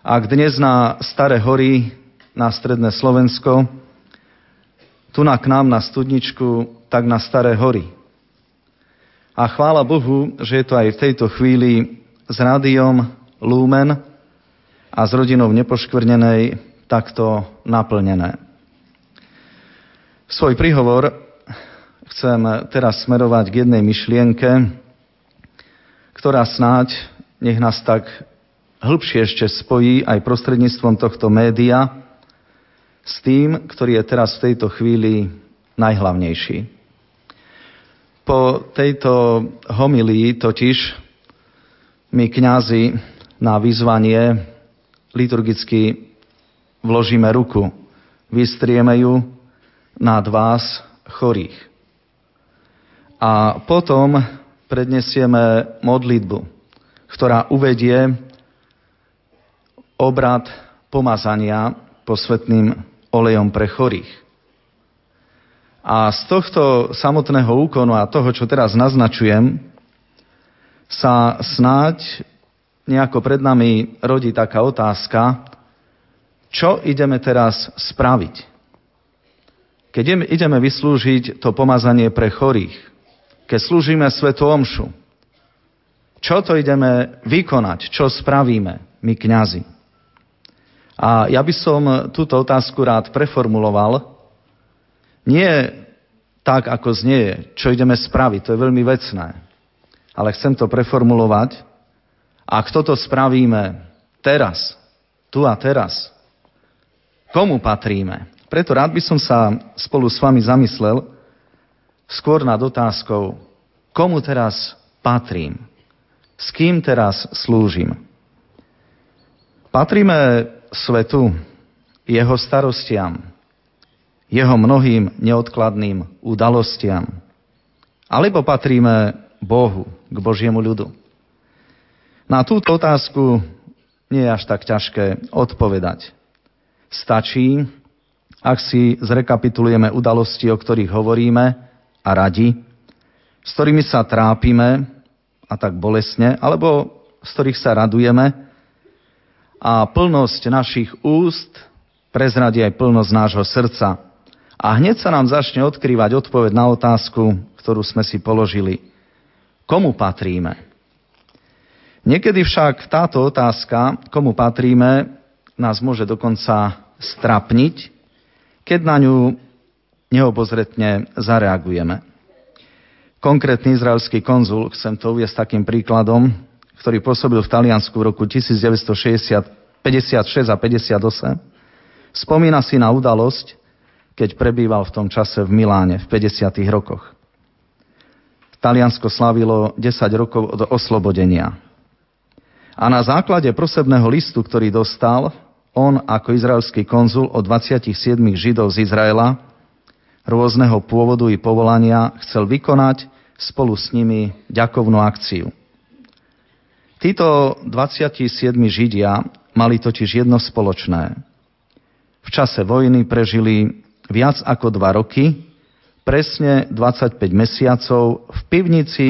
S8: Ak dnes na Staré hory, na Stredné Slovensko, tu na k nám na Studničku, tak na Staré hory. A chvála Bohu, že je to aj v tejto chvíli s rádiom Lumen a s rodinou nepoškvrnenej takto naplnené. Svoj príhovor chcem teraz smerovať k jednej myšlienke, ktorá snáď nech nás tak hĺbšie ešte spojí aj prostredníctvom tohto média s tým, ktorý je teraz v tejto chvíli najhlavnejší. Po tejto homilii totiž my kňazi na vyzvanie liturgicky vložíme ruku, vystrieme ju nad vás chorých. A potom prednesieme modlitbu, ktorá uvedie obrad pomazania posvetným olejom pre chorých. A z tohto samotného úkonu a toho, čo teraz naznačujem, sa snáď nejako pred nami rodí taká otázka, čo ideme teraz spraviť? Keď ideme vyslúžiť to pomazanie pre chorých, keď slúžime Svetu Omšu, čo to ideme vykonať, čo spravíme my kňazi? A ja by som túto otázku rád preformuloval. Nie tak, ako znie, čo ideme spraviť, to je veľmi vecné. Ale chcem to preformulovať. Ak toto spravíme teraz, tu a teraz, Komu patríme? Preto rád by som sa spolu s vami zamyslel skôr nad otázkou, komu teraz patrím? S kým teraz slúžim? Patríme svetu, jeho starostiam, jeho mnohým neodkladným udalostiam, alebo patríme Bohu, k Božiemu ľudu? Na túto otázku nie je až tak ťažké odpovedať. Stačí, ak si zrekapitulujeme udalosti, o ktorých hovoríme a radi, s ktorými sa trápime a tak bolesne, alebo z ktorých sa radujeme a plnosť našich úst prezradí aj plnosť nášho srdca. A hneď sa nám začne odkrývať odpoveď na otázku, ktorú sme si položili. Komu patríme? Niekedy však táto otázka, komu patríme, nás môže dokonca strapniť, keď na ňu neobozretne zareagujeme. Konkrétny izraelský konzul, chcem to uvieť takým príkladom, ktorý pôsobil v Taliansku v roku 1956 a 58, spomína si na udalosť, keď prebýval v tom čase v Miláne v 50. rokoch. Taliansko slavilo 10 rokov od oslobodenia. A na základe prosebného listu, ktorý dostal, on ako izraelský konzul od 27 židov z Izraela, rôzneho pôvodu i povolania, chcel vykonať spolu s nimi ďakovnú akciu. Títo 27 Židia mali totiž jedno spoločné. V čase vojny prežili viac ako dva roky, presne 25 mesiacov v pivnici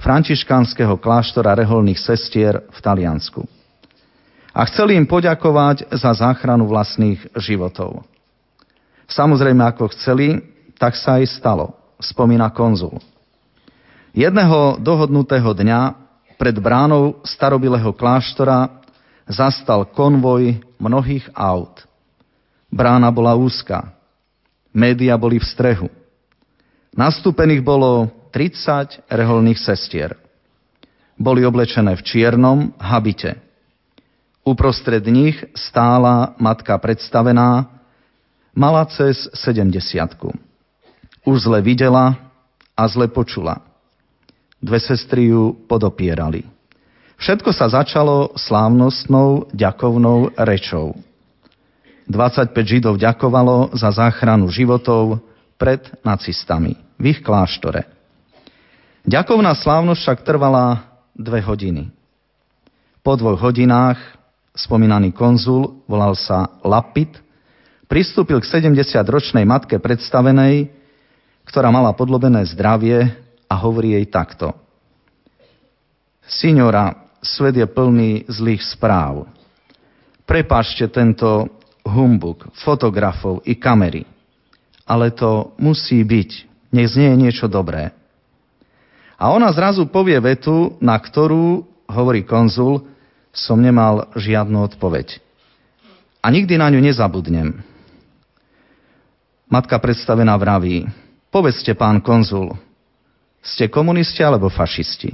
S8: františkánskeho kláštora reholných sestier v Taliansku. A chceli im poďakovať za záchranu vlastných životov. Samozrejme, ako chceli, tak sa aj stalo, spomína konzul. Jedného dohodnutého dňa pred bránou starobilého kláštora zastal konvoj mnohých aut. Brána bola úzka. Média boli v strehu. Nastúpených bolo 30 reholných sestier. Boli oblečené v čiernom habite. Uprostred nich stála matka predstavená, mala cez 70. Už zle videla a zle počula. Dve sestry ju podopierali. Všetko sa začalo slávnostnou ďakovnou rečou. 25 Židov ďakovalo za záchranu životov pred nacistami v ich kláštore. Ďakovná slávnosť však trvala dve hodiny. Po dvoch hodinách spomínaný konzul, volal sa Lapid, pristúpil k 70-ročnej matke predstavenej, ktorá mala podlobené zdravie a hovorí jej takto. Signora, svet je plný zlých správ. Prepašte tento humbuk fotografov i kamery. Ale to musí byť. Nech znie niečo dobré. A ona zrazu povie vetu, na ktorú, hovorí konzul, som nemal žiadnu odpoveď. A nikdy na ňu nezabudnem. Matka predstavená vraví, povedzte, pán konzul, ste komunisti alebo fašisti?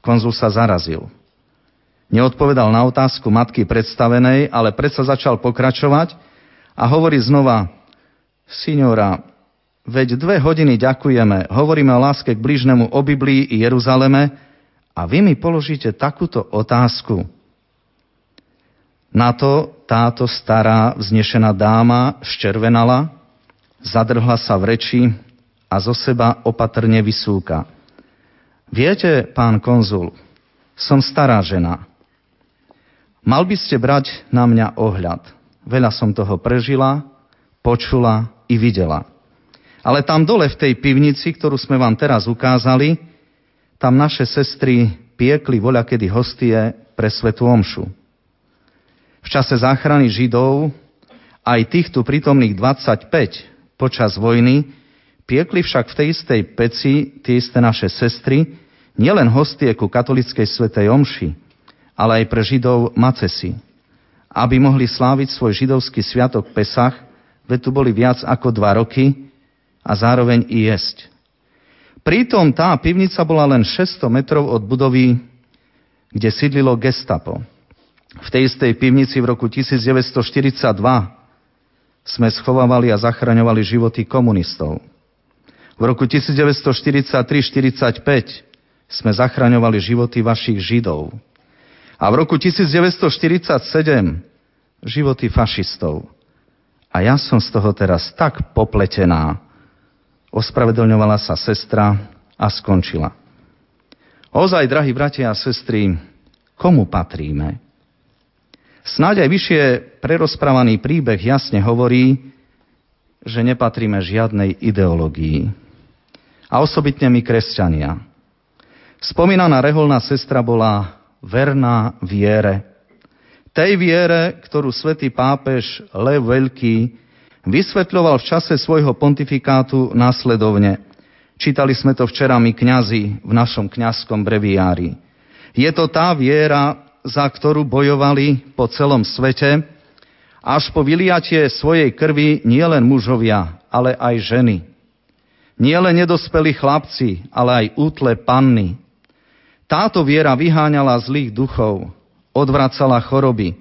S8: Konzul sa zarazil. Neodpovedal na otázku matky predstavenej, ale predsa začal pokračovať a hovorí znova, signora, Veď dve hodiny ďakujeme, hovoríme o láske k bližnému o Biblii i Jeruzaleme a vy mi položíte takúto otázku. Na to táto stará vznešená dáma ščervenala, zadrhla sa v reči a zo seba opatrne vysúka. Viete, pán konzul, som stará žena. Mal by ste brať na mňa ohľad. Veľa som toho prežila, počula i videla. Ale tam dole v tej pivnici, ktorú sme vám teraz ukázali, tam naše sestry piekli voľakedy hostie pre Svetú Omšu. V čase záchrany Židov aj týchto prítomných 25 počas vojny piekli však v tej istej peci tie isté naše sestry nielen hostie ku katolickej Svetej Omši, ale aj pre Židov macesy, aby mohli sláviť svoj židovský sviatok Pesach, veď tu boli viac ako dva roky, a zároveň i jesť. Pritom tá pivnica bola len 600 metrov od budovy, kde sídlilo gestapo. V tej istej pivnici v roku 1942 sme schovávali a zachraňovali životy komunistov. V roku 1943-45 sme zachraňovali životy vašich židov. A v roku 1947 životy fašistov. A ja som z toho teraz tak popletená, ospravedlňovala sa sestra a skončila. Ozaj, drahí bratia a sestry, komu patríme? Snáď aj vyššie prerozprávaný príbeh jasne hovorí, že nepatríme žiadnej ideológii. A osobitne my kresťania. Spomínaná reholná sestra bola verná viere. Tej viere, ktorú svätý pápež Lev Veľký Vysvetľoval v čase svojho pontifikátu následovne. Čítali sme to včera my kňazi v našom kňazskom breviári. Je to tá viera, za ktorú bojovali po celom svete, až po vyliatie svojej krvi nielen mužovia, ale aj ženy. Nielen nedospelí chlapci, ale aj útle panny. Táto viera vyháňala zlých duchov, odvracala choroby,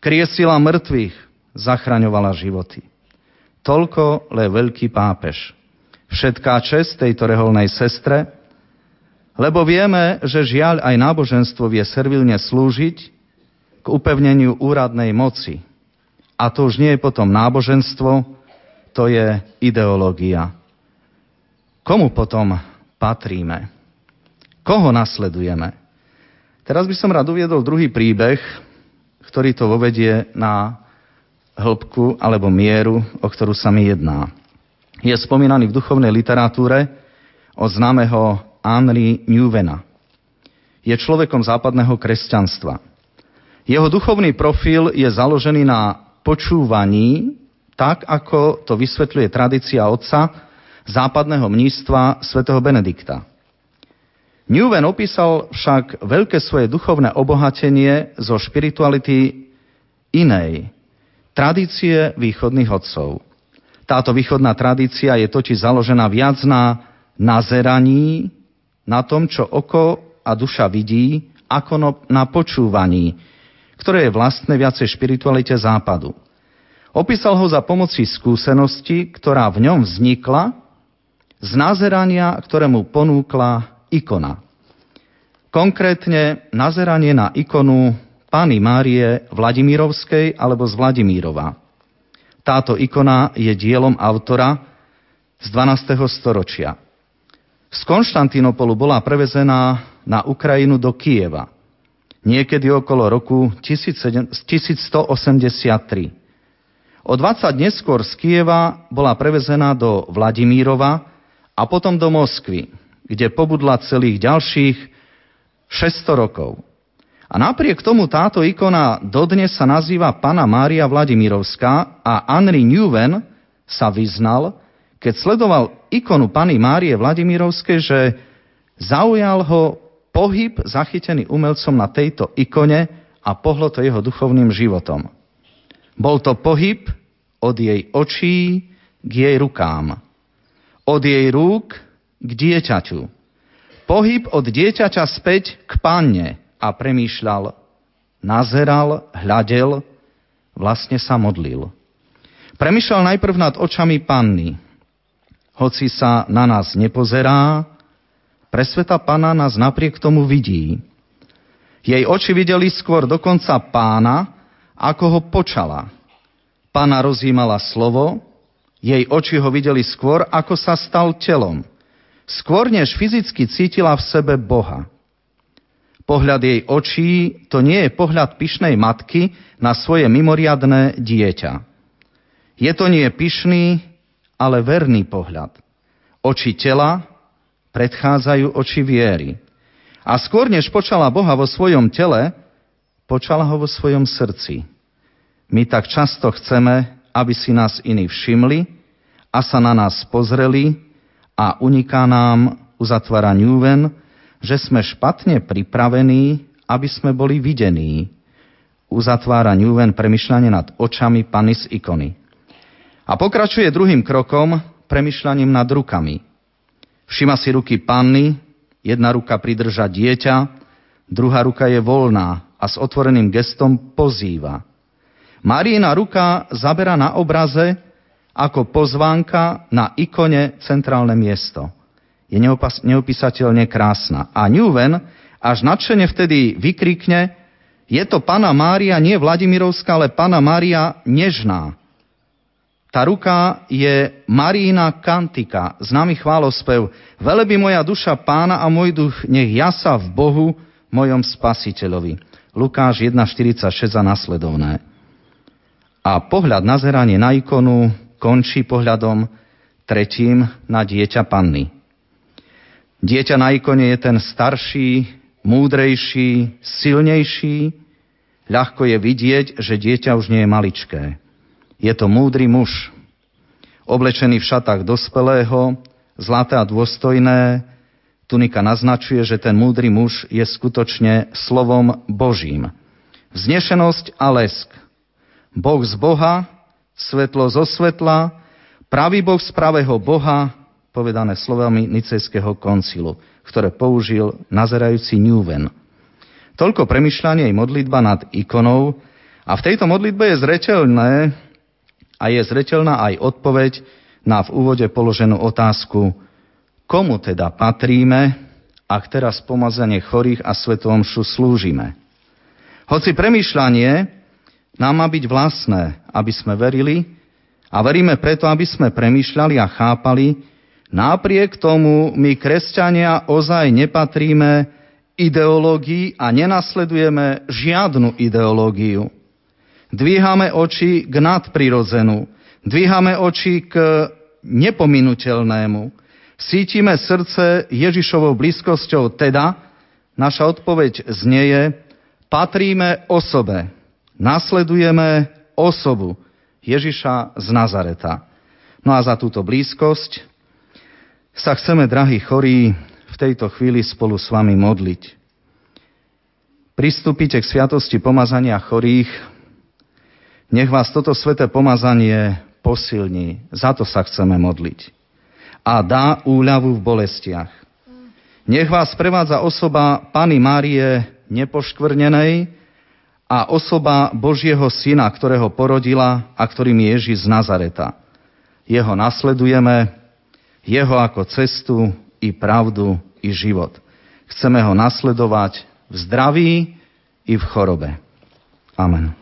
S8: kriesila mŕtvych, zachraňovala životy. Toľko le veľký pápež. Všetká čest tejto reholnej sestre, lebo vieme, že žiaľ aj náboženstvo vie servilne slúžiť k upevneniu úradnej moci. A to už nie je potom náboženstvo, to je ideológia. Komu potom patríme? Koho nasledujeme? Teraz by som rád uviedol druhý príbeh, ktorý to vovedie na hĺbku alebo mieru, o ktorú sa mi jedná. Je spomínaný v duchovnej literatúre od známeho Henry Newvena. Je človekom západného kresťanstva. Jeho duchovný profil je založený na počúvaní, tak ako to vysvetľuje tradícia otca západného mnístva svätého Benedikta. Newven opísal však veľké svoje duchovné obohatenie zo špirituality inej, tradície východných otcov. Táto východná tradícia je totiž založená viac na nazeraní, na tom, čo oko a duša vidí, ako no, na počúvaní, ktoré je vlastné viacej špiritualite západu. Opísal ho za pomoci skúsenosti, ktorá v ňom vznikla z nazerania, ktoré mu ponúkla ikona. Konkrétne nazeranie na ikonu Pany Márie Vladimírovskej alebo z Vladimírova. Táto ikona je dielom autora z 12. storočia. Z Konštantinopolu bola prevezená na Ukrajinu do Kieva. Niekedy okolo roku 1183. O 20 neskôr z Kieva bola prevezená do Vladimírova a potom do Moskvy, kde pobudla celých ďalších 600 rokov. A napriek tomu táto ikona dodnes sa nazýva Pana Mária Vladimirovská a Henry Newven sa vyznal, keď sledoval ikonu Pany Márie Vladimirovskej, že zaujal ho pohyb zachytený umelcom na tejto ikone a pohlo to jeho duchovným životom. Bol to pohyb od jej očí k jej rukám, od jej rúk k dieťaťu, pohyb od dieťaťa späť k panne, a premýšľal, nazeral, hľadel, vlastne sa modlil. Premýšľal najprv nad očami panny. Hoci sa na nás nepozerá, presveta pana nás napriek tomu vidí. Jej oči videli skôr dokonca pána, ako ho počala. Pána rozjímala slovo, jej oči ho videli skôr, ako sa stal telom. Skôr než fyzicky cítila v sebe Boha. Pohľad jej očí to nie je pohľad pyšnej matky na svoje mimoriadné dieťa. Je to nie pyšný, ale verný pohľad. Oči tela predchádzajú oči viery. A skôr než počala Boha vo svojom tele, počala ho vo svojom srdci. My tak často chceme, aby si nás iní všimli a sa na nás pozreli a uniká nám, uzatvára Newven, že sme špatne pripravení, aby sme boli videní. Uzatvára Newven premyšľanie nad očami Pany z ikony. A pokračuje druhým krokom, premyšľaním nad rukami. Všima si ruky panny, jedna ruka pridrža dieťa, druhá ruka je voľná a s otvoreným gestom pozýva. Marína ruka zabera na obraze ako pozvánka na ikone centrálne miesto – je neopísateľne krásna. A Newven až nadšene vtedy vykrikne, je to Pana Mária nie Vladimirovská, ale Pana Mária nežná. Tá ruka je Marína Kantika, známy chválospev. Veleby moja duša pána a môj duch nech jasa v Bohu, mojom spasiteľovi. Lukáš 1.46 a nasledovné. A pohľad na zeranie na ikonu končí pohľadom tretím na dieťa panny. Dieťa na ikone je ten starší, múdrejší, silnejší. Ľahko je vidieť, že dieťa už nie je maličké. Je to múdry muž, oblečený v šatách dospelého, zlaté a dôstojné, Tunika naznačuje, že ten múdry muž je skutočne slovom Božím. Vznešenosť a lesk. Boh z Boha, svetlo zo svetla, pravý Boh z pravého Boha, povedané slovami Nicejského koncilu, ktoré použil nazerajúci Newven. Toľko premyšľanie i modlitba nad ikonou a v tejto modlitbe je zreteľné a je zreteľná aj odpoveď na v úvode položenú otázku, komu teda patríme, ak teraz pomazanie chorých a svetomšu slúžime. Hoci premýšľanie nám má byť vlastné, aby sme verili a veríme preto, aby sme premýšľali a chápali, napriek tomu my, kresťania, ozaj nepatríme ideológii a nenasledujeme žiadnu ideológiu. Dvíhame oči k nadprirodzenú, dvíhame oči k nepominuteľnému, Cítime srdce Ježišovou blízkosťou, teda naša odpoveď znieje, patríme osobe, nasledujeme osobu Ježiša z Nazareta. No a za túto blízkosť sa chceme, drahí chorí, v tejto chvíli spolu s vami modliť. Pristúpite k sviatosti pomazania chorých, nech vás toto sveté pomazanie posilní. Za to sa chceme modliť a dá úľavu v bolestiach. Nech vás prevádza osoba Pany Márie nepoškvrnenej a osoba Božieho Syna, ktorého porodila a ktorým je Ježiš z Nazareta. Jeho nasledujeme, jeho ako cestu i pravdu i život. Chceme ho nasledovať v zdraví i v chorobe. Amen.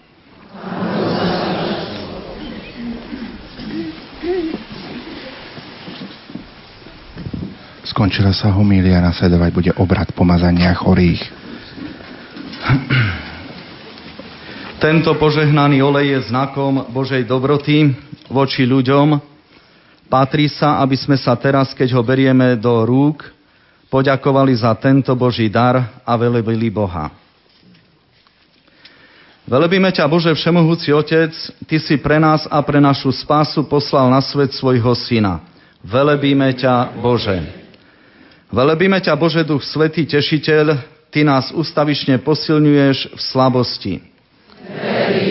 S2: Skončila sa homília, nasledovať bude obrad pomazania chorých.
S8: Tento požehnaný olej je znakom Božej dobroty voči ľuďom. Patrí sa, aby sme sa teraz, keď ho berieme do rúk, poďakovali za tento Boží dar a velebili Boha. Velebíme ťa, Bože Všemohúci Otec, Ty si pre nás a pre našu spásu poslal na svet svojho Syna. Velebíme ťa, Bože. Velebíme ťa, Bože Duch Svetý, Tešiteľ, Ty nás ustavične posilňuješ v slabosti. Velebíme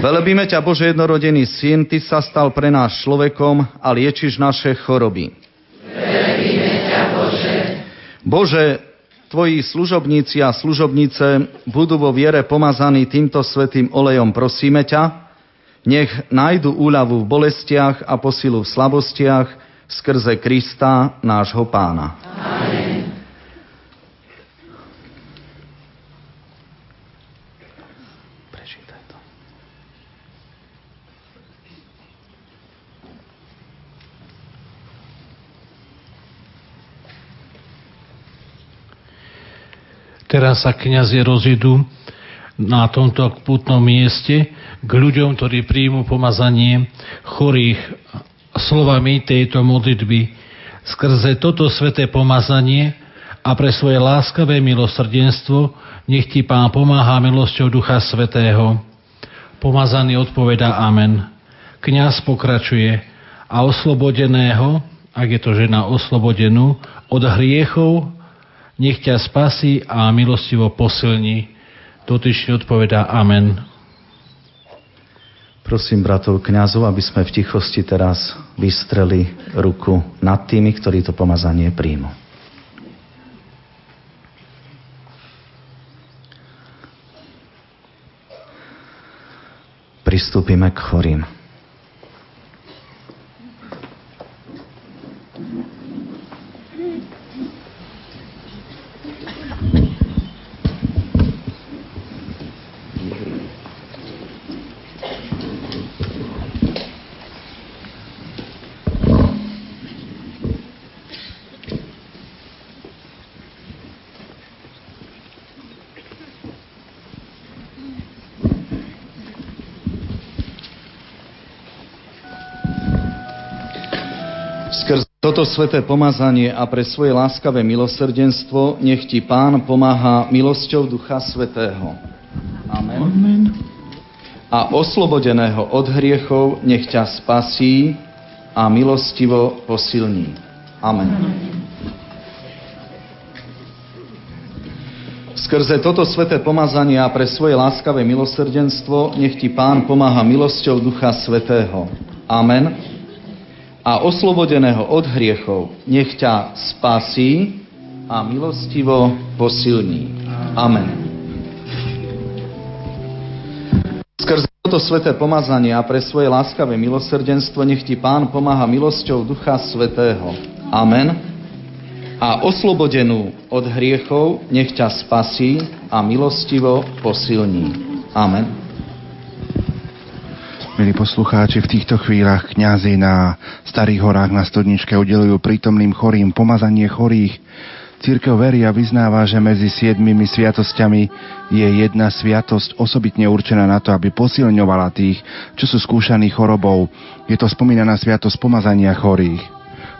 S8: ťa, Bože. jednorodený Syn, Ty sa stal pre nás človekom a liečiš naše choroby.
S11: Velebíme ťa, Bože.
S8: Bože, Tvoji služobníci a služobnice budú vo viere pomazaní týmto svetým olejom, prosíme ťa, nech nájdu úľavu v bolestiach a posilu v slabostiach, skrze Krista, nášho pána. Amen.
S12: Teraz sa kniazy rozidú na tomto putnom mieste k ľuďom, ktorí príjmu pomazanie chorých slovami tejto modlitby. Skrze toto sveté pomazanie a pre svoje láskavé milosrdenstvo nech ti Pán pomáha milosťou Ducha Svetého. Pomazaný odpoveda Amen. Kňaz pokračuje a oslobodeného, ak je to žena oslobodenú, od hriechov nech ťa spasí a milostivo posilní. Dotyčne odpoveda Amen.
S8: Prosím bratov kňazov, aby sme v tichosti teraz vystreli ruku nad tými, ktorí to pomazanie príjmu. Pristúpime k chorým. toto sveté pomazanie a pre svoje láskavé milosrdenstvo nech ti Pán pomáha milosťou Ducha Svetého. Amen. Amen. A oslobodeného od hriechov nech ťa spasí a milostivo posilní. Amen. Amen. Skrze toto sveté pomazanie a pre svoje láskavé milosrdenstvo nech ti Pán pomáha milosťou Ducha Svetého. Amen. A oslobodeného od hriechov nech ťa spasí a milostivo posilní. Amen. Skrze toto sveté pomazanie a pre svoje láskavé milosrdenstvo nech ti Pán pomáha milosťou Ducha Svetého. Amen a oslobodenú od hriechov nech ťa spasí a milostivo posilní. Amen.
S2: Milí poslucháči, v týchto chvíľach kňazi na Starých horách na Stodničke udelujú prítomným chorým pomazanie chorých. Církev verí a vyznáva, že medzi siedmimi sviatosťami je jedna sviatosť osobitne určená na to, aby posilňovala tých, čo sú skúšaní chorobou. Je to spomínaná sviatosť pomazania chorých.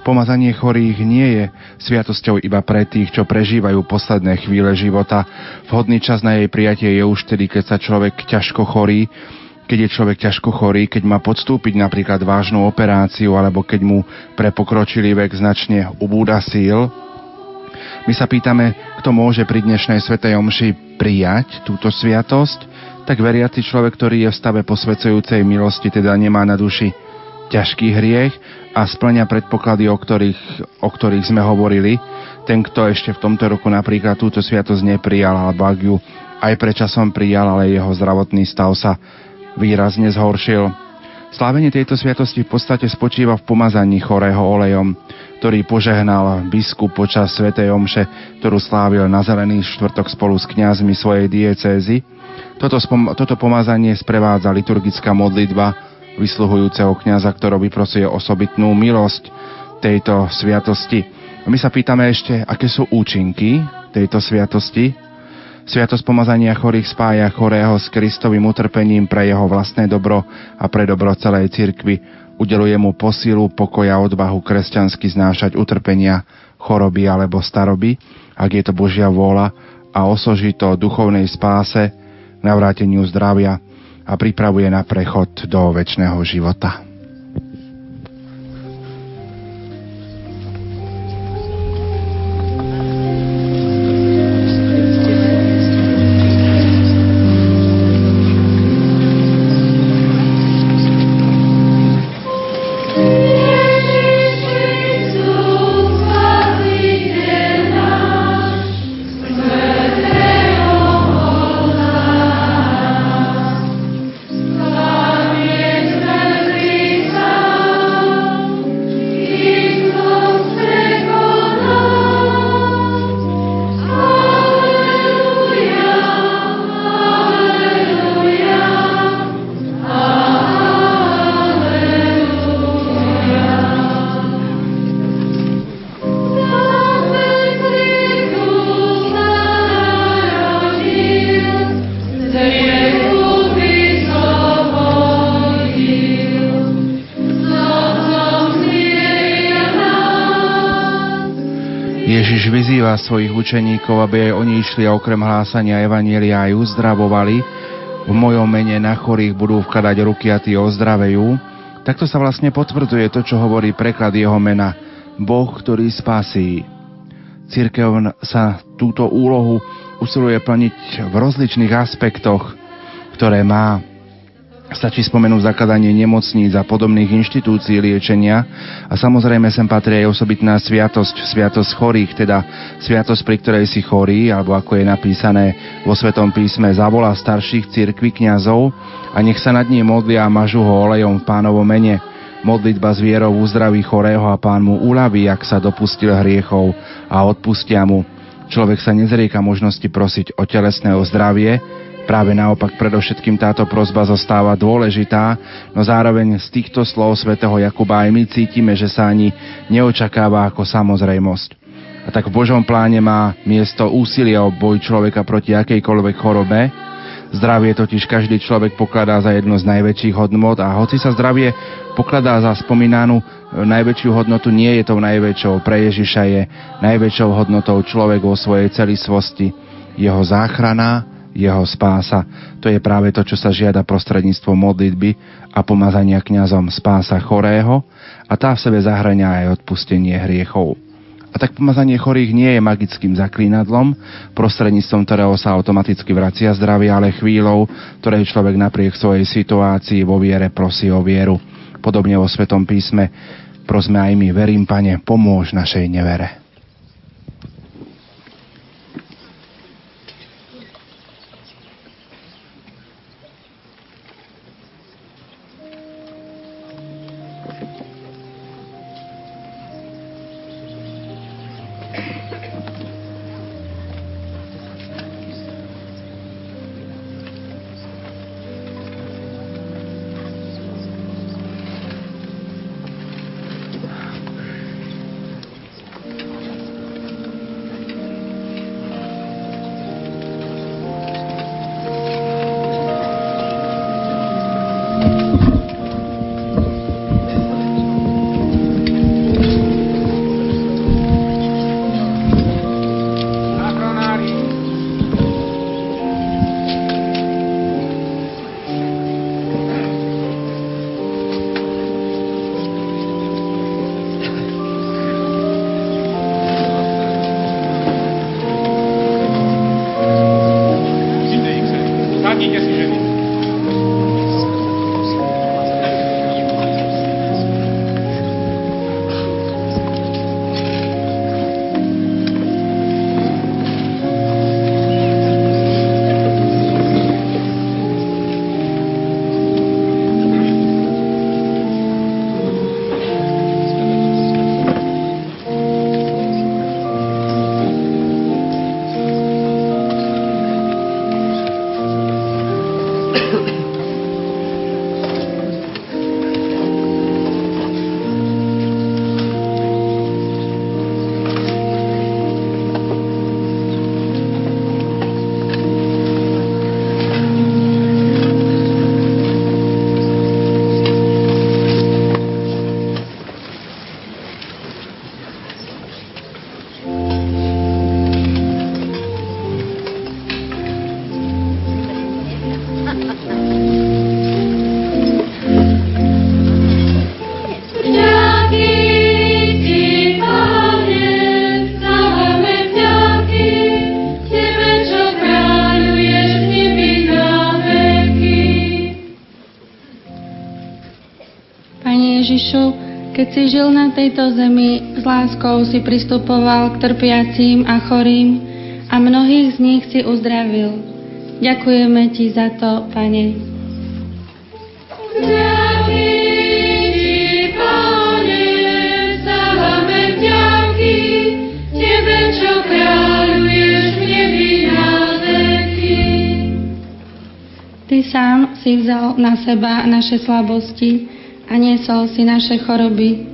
S2: Pomazanie chorých nie je sviatosťou iba pre tých, čo prežívajú posledné chvíle života. Vhodný čas na jej prijatie je už tedy, keď sa človek ťažko chorí, keď je človek ťažko chorý, keď má podstúpiť napríklad vážnu operáciu alebo keď mu pre pokročilý vek značne ubúda síl. My sa pýtame, kto môže pri dnešnej Svetej Omši prijať túto sviatosť, tak veriaci človek, ktorý je v stave posvedzujúcej milosti, teda nemá na duši ťažký hriech a splňa predpoklady, o ktorých, o ktorých sme hovorili. Ten, kto ešte v tomto roku napríklad túto sviatosť neprijal, alebo ak ju aj predčasom prijal, ale jeho zdravotný stav sa výrazne zhoršil. Slávenie tejto sviatosti v podstate spočíva v pomazaní chorého olejom, ktorý požehnal biskup počas svätej omše, ktorú slávil na zelený štvrtok spolu s kňazmi svojej diecézy. Toto, spom- toto pomazanie sprevádza liturgická modlitba vysluhujúceho kniaza, ktorý vyprosuje osobitnú milosť tejto sviatosti. My sa pýtame ešte, aké sú účinky tejto sviatosti. Sviatosť pomazania chorých spája chorého s Kristovým utrpením pre jeho vlastné dobro a pre dobro celej cirkvi. Udeluje mu posilu, pokoja, odvahu kresťansky znášať utrpenia, choroby alebo staroby, ak je to Božia vôľa a osoží to duchovnej spáse, navráteniu zdravia, a pripravuje na prechod do väčšného života. Vyzýva svojich učeníkov, aby aj oni išli a okrem hlásania Evanielia aj uzdravovali. V mojom mene na chorých budú vkladať ruky a tí ozdravejú. Takto sa vlastne potvrdzuje to, čo hovorí preklad jeho mena. Boh, ktorý spasí. Církev sa túto úlohu usiluje plniť v rozličných aspektoch, ktoré má Stačí spomenúť zakladanie nemocníc a podobných inštitúcií liečenia a samozrejme sem patrí aj osobitná sviatosť, sviatosť chorých, teda sviatosť, pri ktorej si chorý, alebo ako je napísané vo Svetom písme, zavolá starších cirkví kňazov a nech sa nad ním modlia a mažu ho olejom v pánovo mene. Modlitba s vierou uzdraví chorého a pán mu uľaví, ak sa dopustil hriechov a odpustia mu. Človek sa nezrieka možnosti prosiť o telesné zdravie, Práve naopak predovšetkým táto prozba zostáva dôležitá, no zároveň z týchto slov svätého Jakuba aj my cítime, že sa ani neočakáva ako samozrejmosť. A tak v Božom pláne má miesto úsilia o boj človeka proti akejkoľvek chorobe. Zdravie totiž každý človek pokladá za jednu z najväčších hodnot a hoci sa zdravie pokladá za spomínanú najväčšiu hodnotu, nie je tou najväčšou. Pre Ježiša je najväčšou hodnotou človek vo svojej celistvosti. Jeho záchrana, jeho spása. To je práve to, čo sa žiada prostredníctvom modlitby a pomazania kňazom spása chorého a tá v sebe zahrania aj odpustenie hriechov. A tak pomazanie chorých nie je magickým zaklínadlom, prostredníctvom ktorého sa automaticky vracia zdravie, ale chvíľou, ktorej človek napriek svojej situácii vo viere prosí o vieru. Podobne vo Svetom písme prosme aj my, verím, Pane, pomôž našej nevere.
S13: Keď si žil na tejto zemi, s láskou si pristupoval k trpiacím a chorým a mnohých z nich si uzdravil. Ďakujeme Ti za to, Pane. Ty sám si vzal na seba naše slabosti a niesol si naše choroby.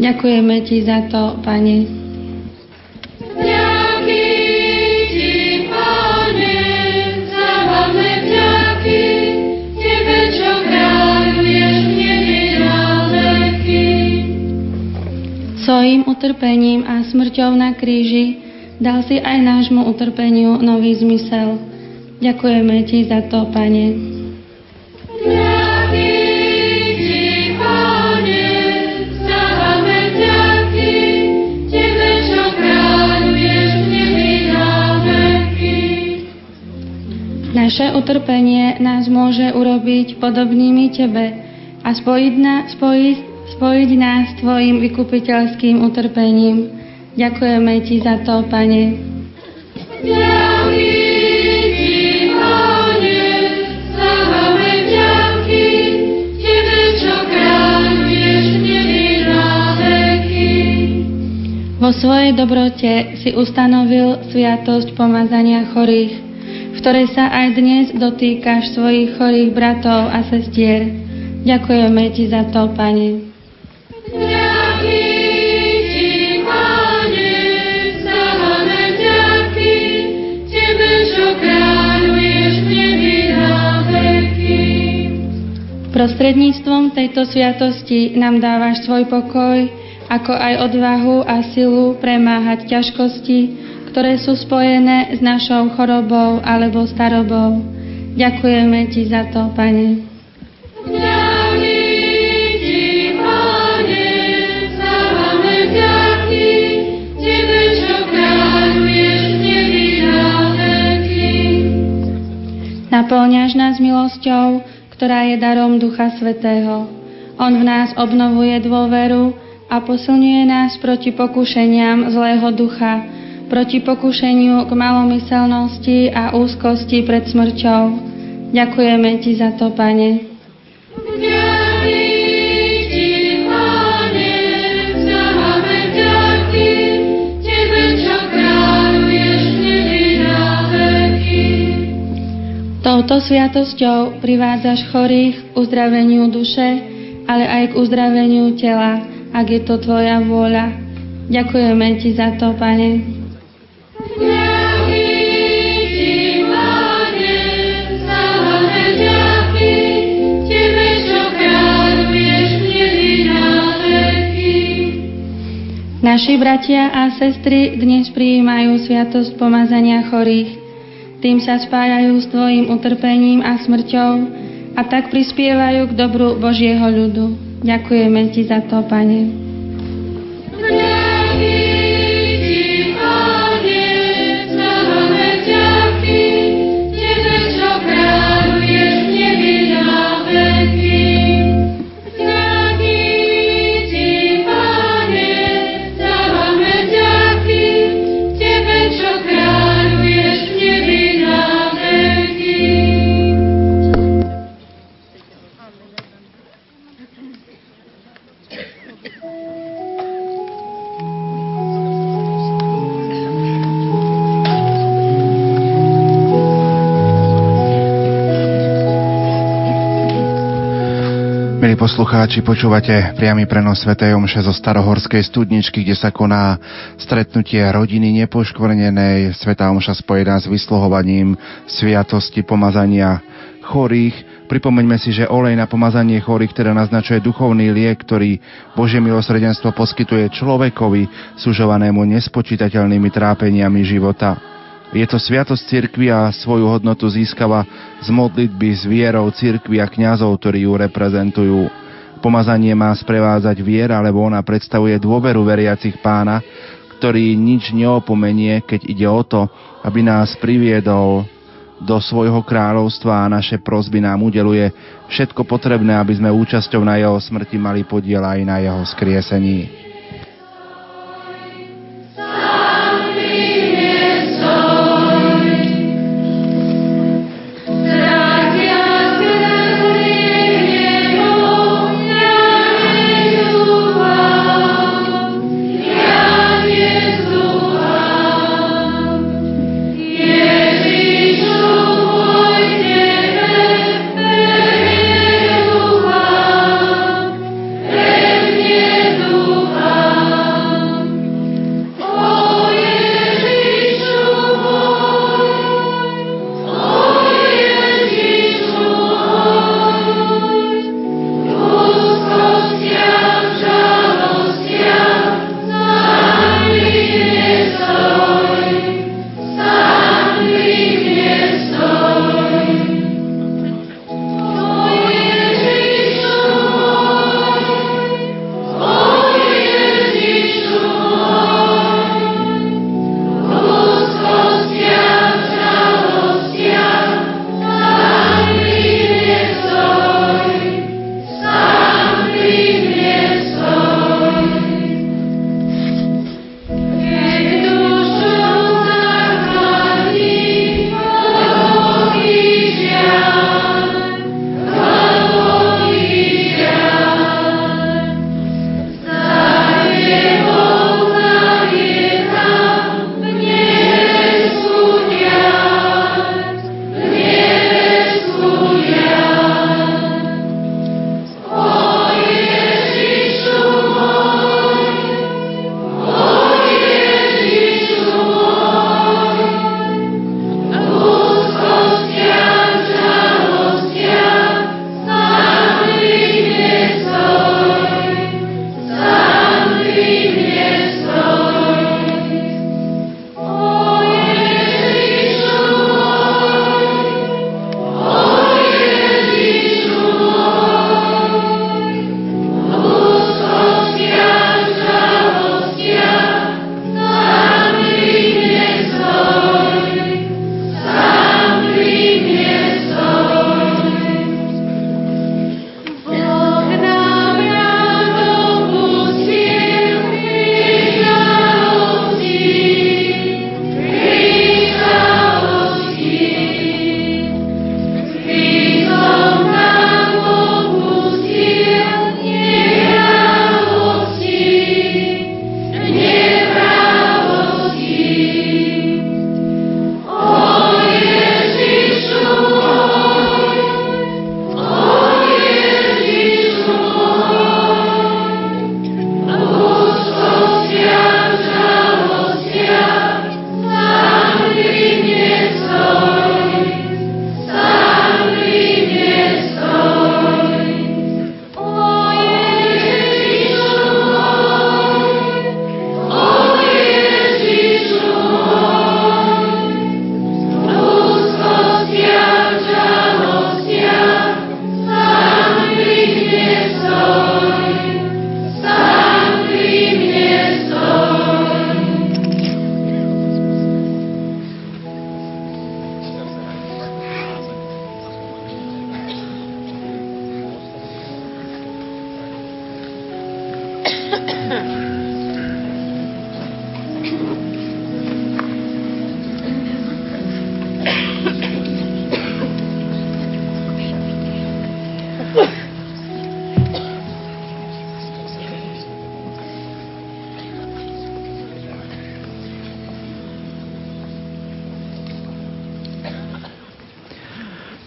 S13: Ďakujeme Ti za to, Pane. Svojím utrpením a smrťou na kríži dal si aj nášmu utrpeniu nový zmysel. Ďakujeme Ti za to, Pane. Naše utrpenie nás môže urobiť podobnými Tebe a spojiť, na, spojiť, spojiť nás s Tvojim vykupiteľským utrpením. Ďakujeme Ti za to, Pane. Vo svojej dobrote si ustanovil sviatosť pomazania chorých ktorej sa aj dnes dotýkaš svojich chorých bratov a sestier. Ďakujeme Ti za to, Pane. Prostredníctvom tejto sviatosti nám dávaš svoj pokoj, ako aj odvahu a silu premáhať ťažkosti, ktoré sú spojené s našou chorobou alebo starobou. Ďakujeme Ti za to, Pane.
S11: Naplňaš nás
S13: milosťou, ktorá je darom Ducha Svetého. On v nás obnovuje dôveru a posilňuje nás proti pokušeniam zlého ducha, proti pokušeniu k malomyselnosti a úzkosti pred smrťou. Ďakujeme Ti za to, Pane. Touto sviatosťou privádzaš chorých k uzdraveniu duše, ale aj k uzdraveniu tela, ak je to Tvoja vôľa. Ďakujeme Ti za to, Pane. Naši bratia a sestry dnes prijímajú sviatosť pomazania chorých. Tým sa spájajú s Tvojim utrpením a smrťou a tak prispievajú k dobru Božieho ľudu. Ďakujeme Ti za to, Pane.
S2: Poslucháči, počúvate priamy prenos Sv. Omše zo Starohorskej studničky, kde sa koná stretnutie rodiny nepoškvrnenej. Sveta Omša spojená s vysluhovaním sviatosti pomazania chorých. Pripomeňme si, že olej na pomazanie chorých teda naznačuje duchovný liek, ktorý Božie milosrdenstvo poskytuje človekovi sužovanému nespočítateľnými trápeniami života. Je to sviatosť cirkvi a svoju hodnotu získava z modlitby s vierou cirkvi a kňazov, ktorí ju reprezentujú. Pomazanie má sprevádzať viera, lebo ona predstavuje dôveru veriacich pána, ktorý nič neopomenie, keď ide o to, aby nás priviedol do svojho kráľovstva a naše prosby nám udeluje všetko potrebné, aby sme účasťou na jeho smrti mali podiel aj na jeho skriesení.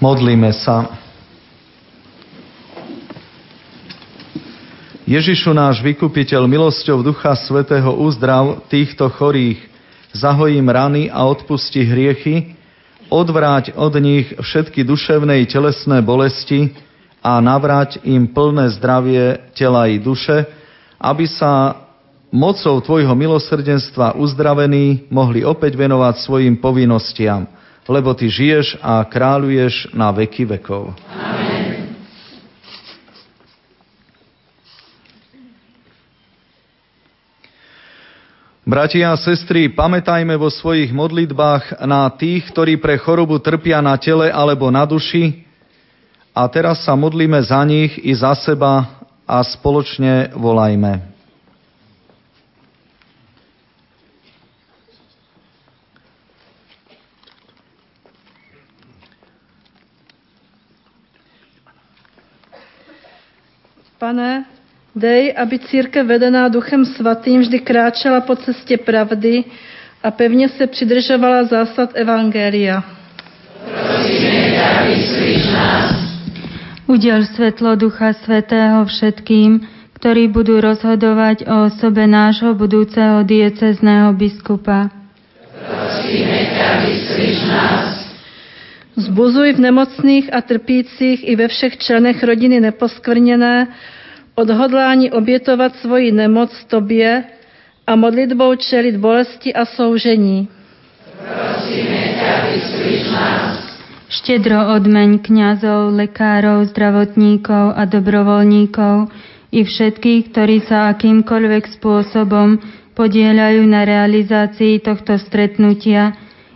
S8: Modlíme sa. Ježišu náš vykupiteľ milosťou Ducha Svetého uzdrav týchto chorých, zahojím rany a odpusti hriechy, odvráť od nich všetky duševné i telesné bolesti a navrať im plné zdravie tela i duše, aby sa mocou Tvojho milosrdenstva uzdravení mohli opäť venovať svojim povinnostiam – lebo Ty žiješ a kráľuješ na veky vekov. Amen. Bratia a sestry, pamätajme vo svojich modlitbách na tých, ktorí pre chorobu trpia na tele alebo na duši a teraz sa modlíme za nich i za seba a spoločne volajme.
S14: Pane, dej, aby církev vedená Duchem Svatým vždy kráčela po cestě pravdy a pevně se přidržovala zásad Evangelia.
S11: Prosíme.
S15: Udel svetlo Ducha Svetého všetkým, ktorí budú rozhodovať o osobe nášho budúceho diecezného biskupa.
S11: Prosíme ťa, nás.
S14: Zbuzuj v nemocných a trpících i ve všech členech rodiny neposkvrněné odhodlání obětovat svoji nemoc Tobě a modlitbou čelit bolesti a soužení.
S11: Prosíme ťa, nás.
S15: Odmeň kňazov, lekárov, zdravotníkov a dobrovoľníkov i všetkých, ktorí sa akýmkoľvek spôsobom podielajú na realizácii tohto stretnutia,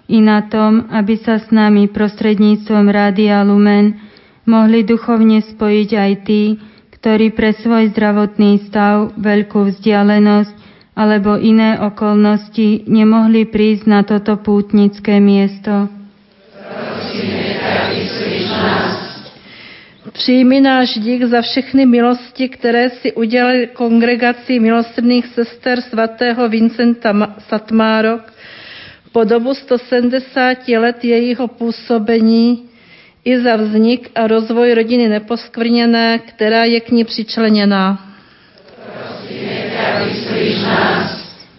S15: i na tom, aby sa s nami prostredníctvom Rádia Lumen mohli duchovne spojiť aj tí, ktorí pre svoj zdravotný stav, veľkú vzdialenosť alebo iné okolnosti nemohli prísť na toto pútnické miesto.
S14: Přijmi náš dík za všechny milosti, které si udělali kongregaci milosrdných sester svatého Vincenta Satmárok po dobu 170 let jejího působení i za vznik a rozvoj rodiny neposkvrněné, která je k ní přičleněná.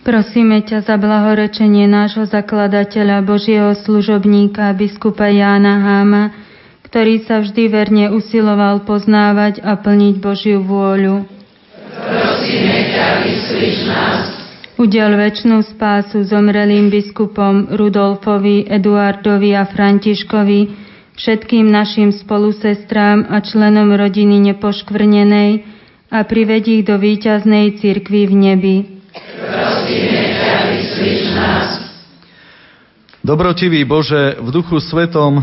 S15: Prosíme ťa za blahorečenie nášho zakladateľa Božieho služobníka biskupa Jána Háma, ktorý sa vždy verne usiloval poznávať a plniť Božiu vôľu.
S11: Prosíme ťa, vyslíš nás.
S15: Udel väčšnú spásu zomrelým biskupom Rudolfovi, Eduardovi a Františkovi, všetkým našim spolusestrám a členom rodiny nepoškvrnenej a prived ich do víťaznej cirkvi v nebi.
S11: Prosíme ťa, nás.
S8: Dobrotivý Bože, v duchu svetom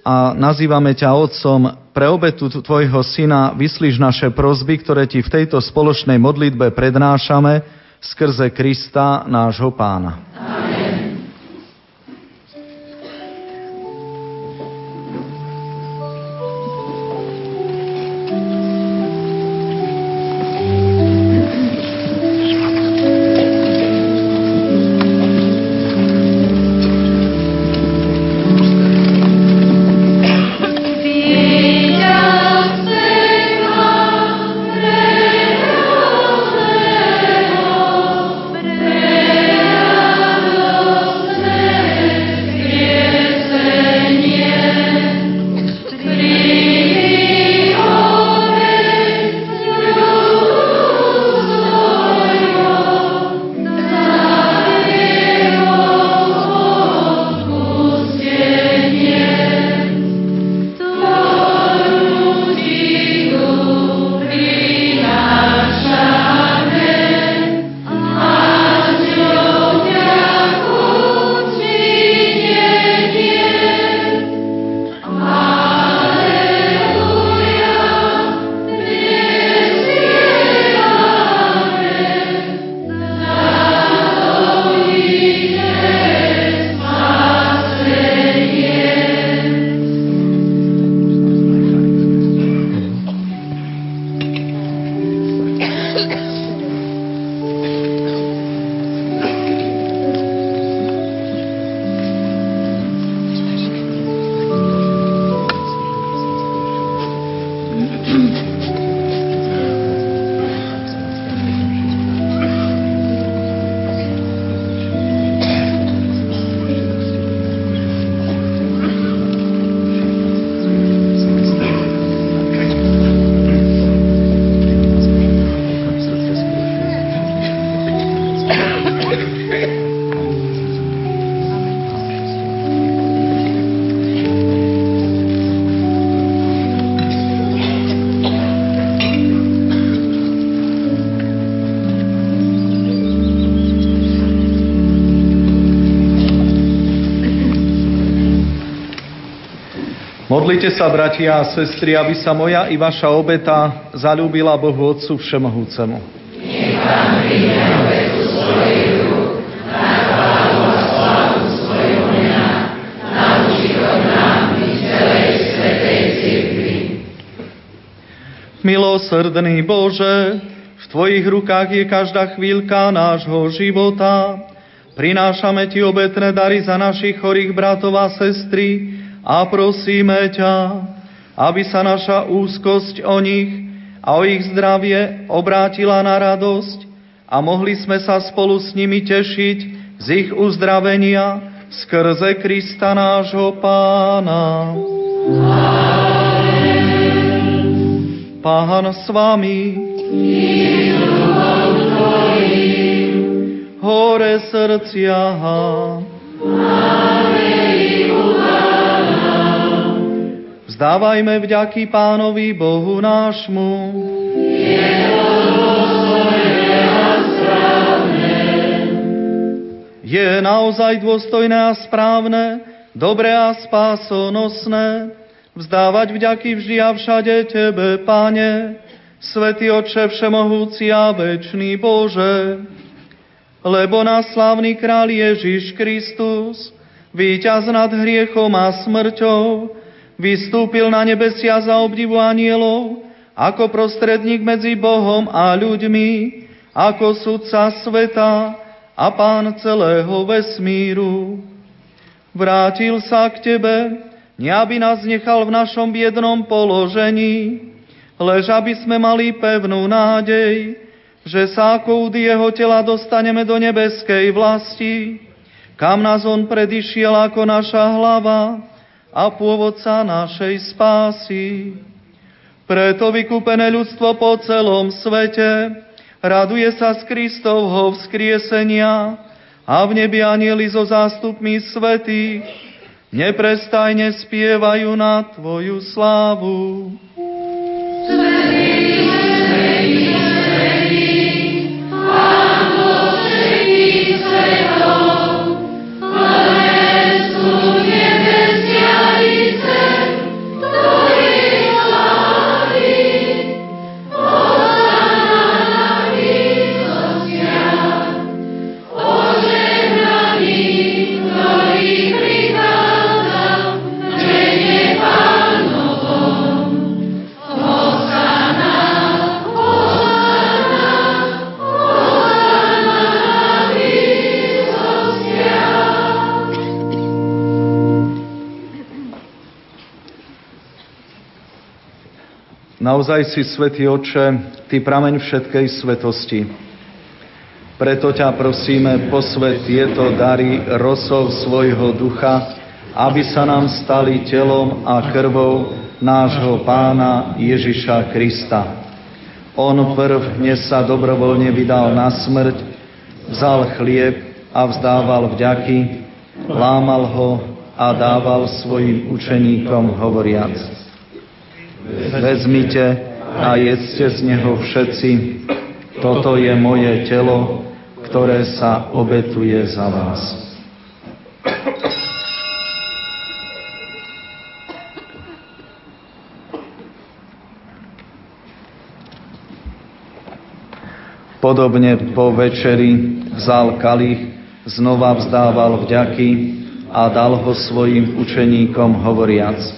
S8: a nazývame ťa Otcom, pre obetu Tvojho Syna vyslíš naše prozby, ktoré Ti v tejto spoločnej modlitbe prednášame, skrze Krista, nášho pána. Modlite sa, bratia a sestry, aby sa moja i vaša obeta zalúbila Bohu Otcu Všemohúcemu. Nech príjme obetu cirkvi. Milosrdný Bože, v Tvojich rukách je každá chvíľka nášho života. Prinášame Ti obetné dary za našich chorých bratov a sestry, a prosíme ťa, aby sa naša úzkosť o nich a o ich zdravie obrátila na radosť a mohli sme sa spolu s nimi tešiť z ich uzdravenia skrze Krista nášho Pána. Pán s vami. Hore srdcia. Vzdávajme vďaky Pánovi Bohu nášmu. Je naozaj dôstojné a správne, dobré a spásonosné, vzdávať vďaky vždy a všade Tebe, Pane, Svetý Otče Všemohúci a Večný Bože, lebo nás slávny král Ježiš Kristus, víťaz nad hriechom a smrťou, vystúpil na nebesia za obdivu anielov, ako prostredník medzi Bohom a ľuďmi, ako sudca sveta a pán celého vesmíru. Vrátil sa k Tebe, ne aby nás nechal v našom biednom položení, lež aby sme mali pevnú nádej, že sa ako údy jeho tela dostaneme do nebeskej vlasti, kam nás on predišiel ako naša hlava, a pôvodca našej spásy. Preto vykúpené ľudstvo po celom svete raduje sa z Kristovho vzkriesenia a v nebi anieli so zástupmi svetých neprestajne spievajú na Tvoju slávu. Naozaj si, Svetý Oče, Ty prameň všetkej svetosti. Preto ťa prosíme, posvet tieto dary rosov svojho ducha, aby sa nám stali telom a krvou nášho pána Ježiša Krista. On prv, dnes sa dobrovoľne vydal na smrť, vzal chlieb a vzdával vďaky, lámal ho a dával svojim učeníkom hovoriac Vezmite a jedzte z neho všetci. Toto je moje telo, ktoré sa obetuje za vás. Podobne po večeri vzal kalich, znova vzdával vďaky a dal ho svojim učeníkom hovoriac –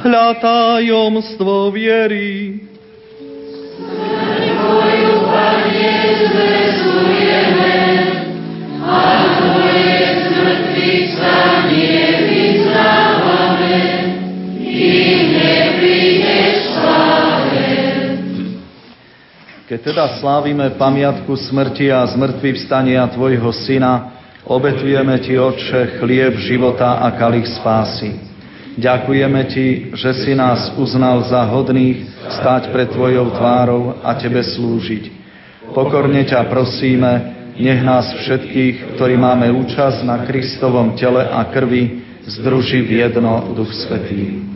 S16: Hľa tajomstvo viery.
S11: Tvoju.
S8: Keď teda slávime pamiatku smrti a zmrtvý vstania Tvojho Syna, obetujeme Ti, Otče, chlieb života a kalich spásy. Ďakujeme Ti, že si nás uznal za hodných stať pred Tvojou tvárou a Tebe slúžiť. Pokorne ťa prosíme, nech nás všetkých, ktorí máme účasť na Kristovom tele a krvi, združí v jedno Duch Svetý.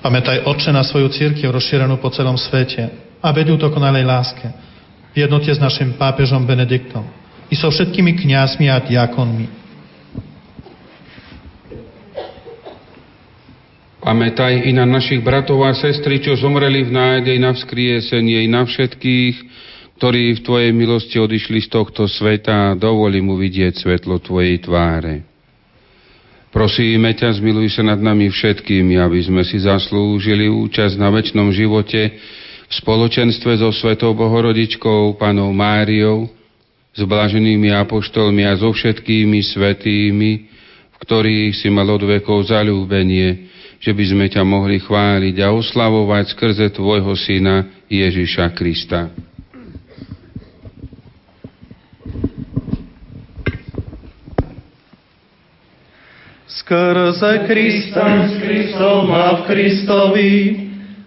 S4: Pamätaj, Otče, na svoju církev rozšírenú po celom svete a vedú to konalej láske. V jednote s našim pápežom Benediktom i so všetkými kňazmi a diakonmi.
S7: Pamätaj i na našich bratov a sestry, čo zomreli v nádej na vzkriesenie, i na všetkých, ktorí v Tvojej milosti odišli z tohto sveta mu vidieť svetlo Tvojej tváre. Prosíme ťa, zmiluj sa nad nami všetkými, aby sme si zaslúžili účasť na väčšnom živote v spoločenstve so Svetou Bohorodičkou, Panou Máriou, s blaženými apoštolmi a so všetkými svetými, v ktorých si mal od vekov zalúbenie, že by sme ťa mohli chváliť a oslavovať skrze Tvojho Syna Ježiša Krista.
S16: Skrze Krista, s Kristom a v Kristovi,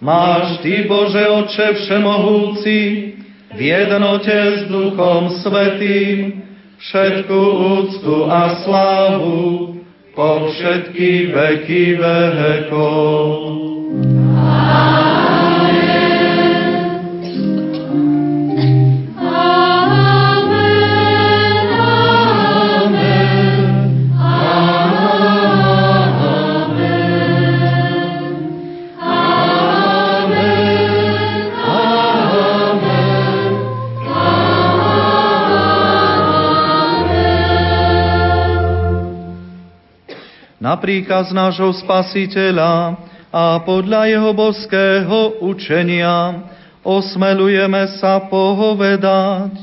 S16: máš Ty, Bože Oče Všemohúci, v jednote s Duchom Svetým všetku úctu a slávu po všetky veky vekov. na príkaz nášho Spasiteľa a podľa jeho boského učenia osmelujeme sa pohovedať.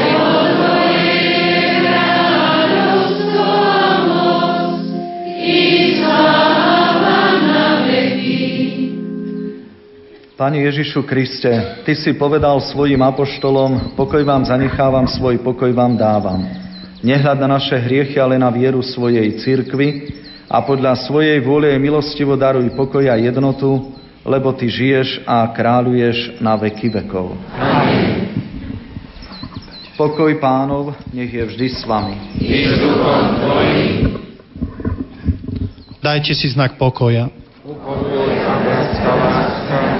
S16: Pane Ježišu Kriste, Ty si povedal svojim apoštolom, pokoj vám zanechávam, svoj pokoj vám dávam. Nehľad na naše hriechy, ale na vieru svojej cirkvi a podľa svojej vôle milostivo daruj pokoj a jednotu lebo Ty žiješ a kráľuješ na veky vekov. Amen. Pokoj pánov, nech je vždy s vami.
S4: Dajte si znak pokoja.
S16: Hľa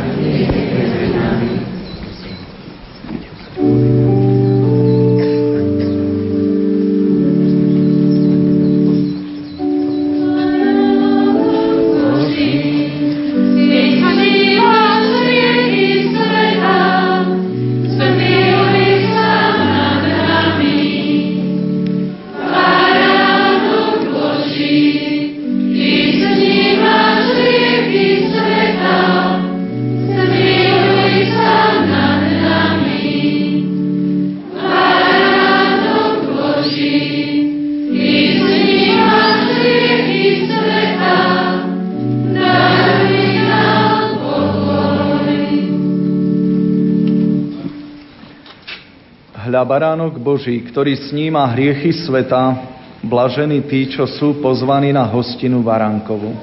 S16: baránok Boží, ktorý sníma hriechy sveta, blažení tí, čo sú pozvaní na hostinu baránkovu.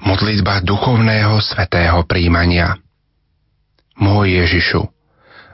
S17: Modlitba duchovného svetého príjmania. Môj Ježišu,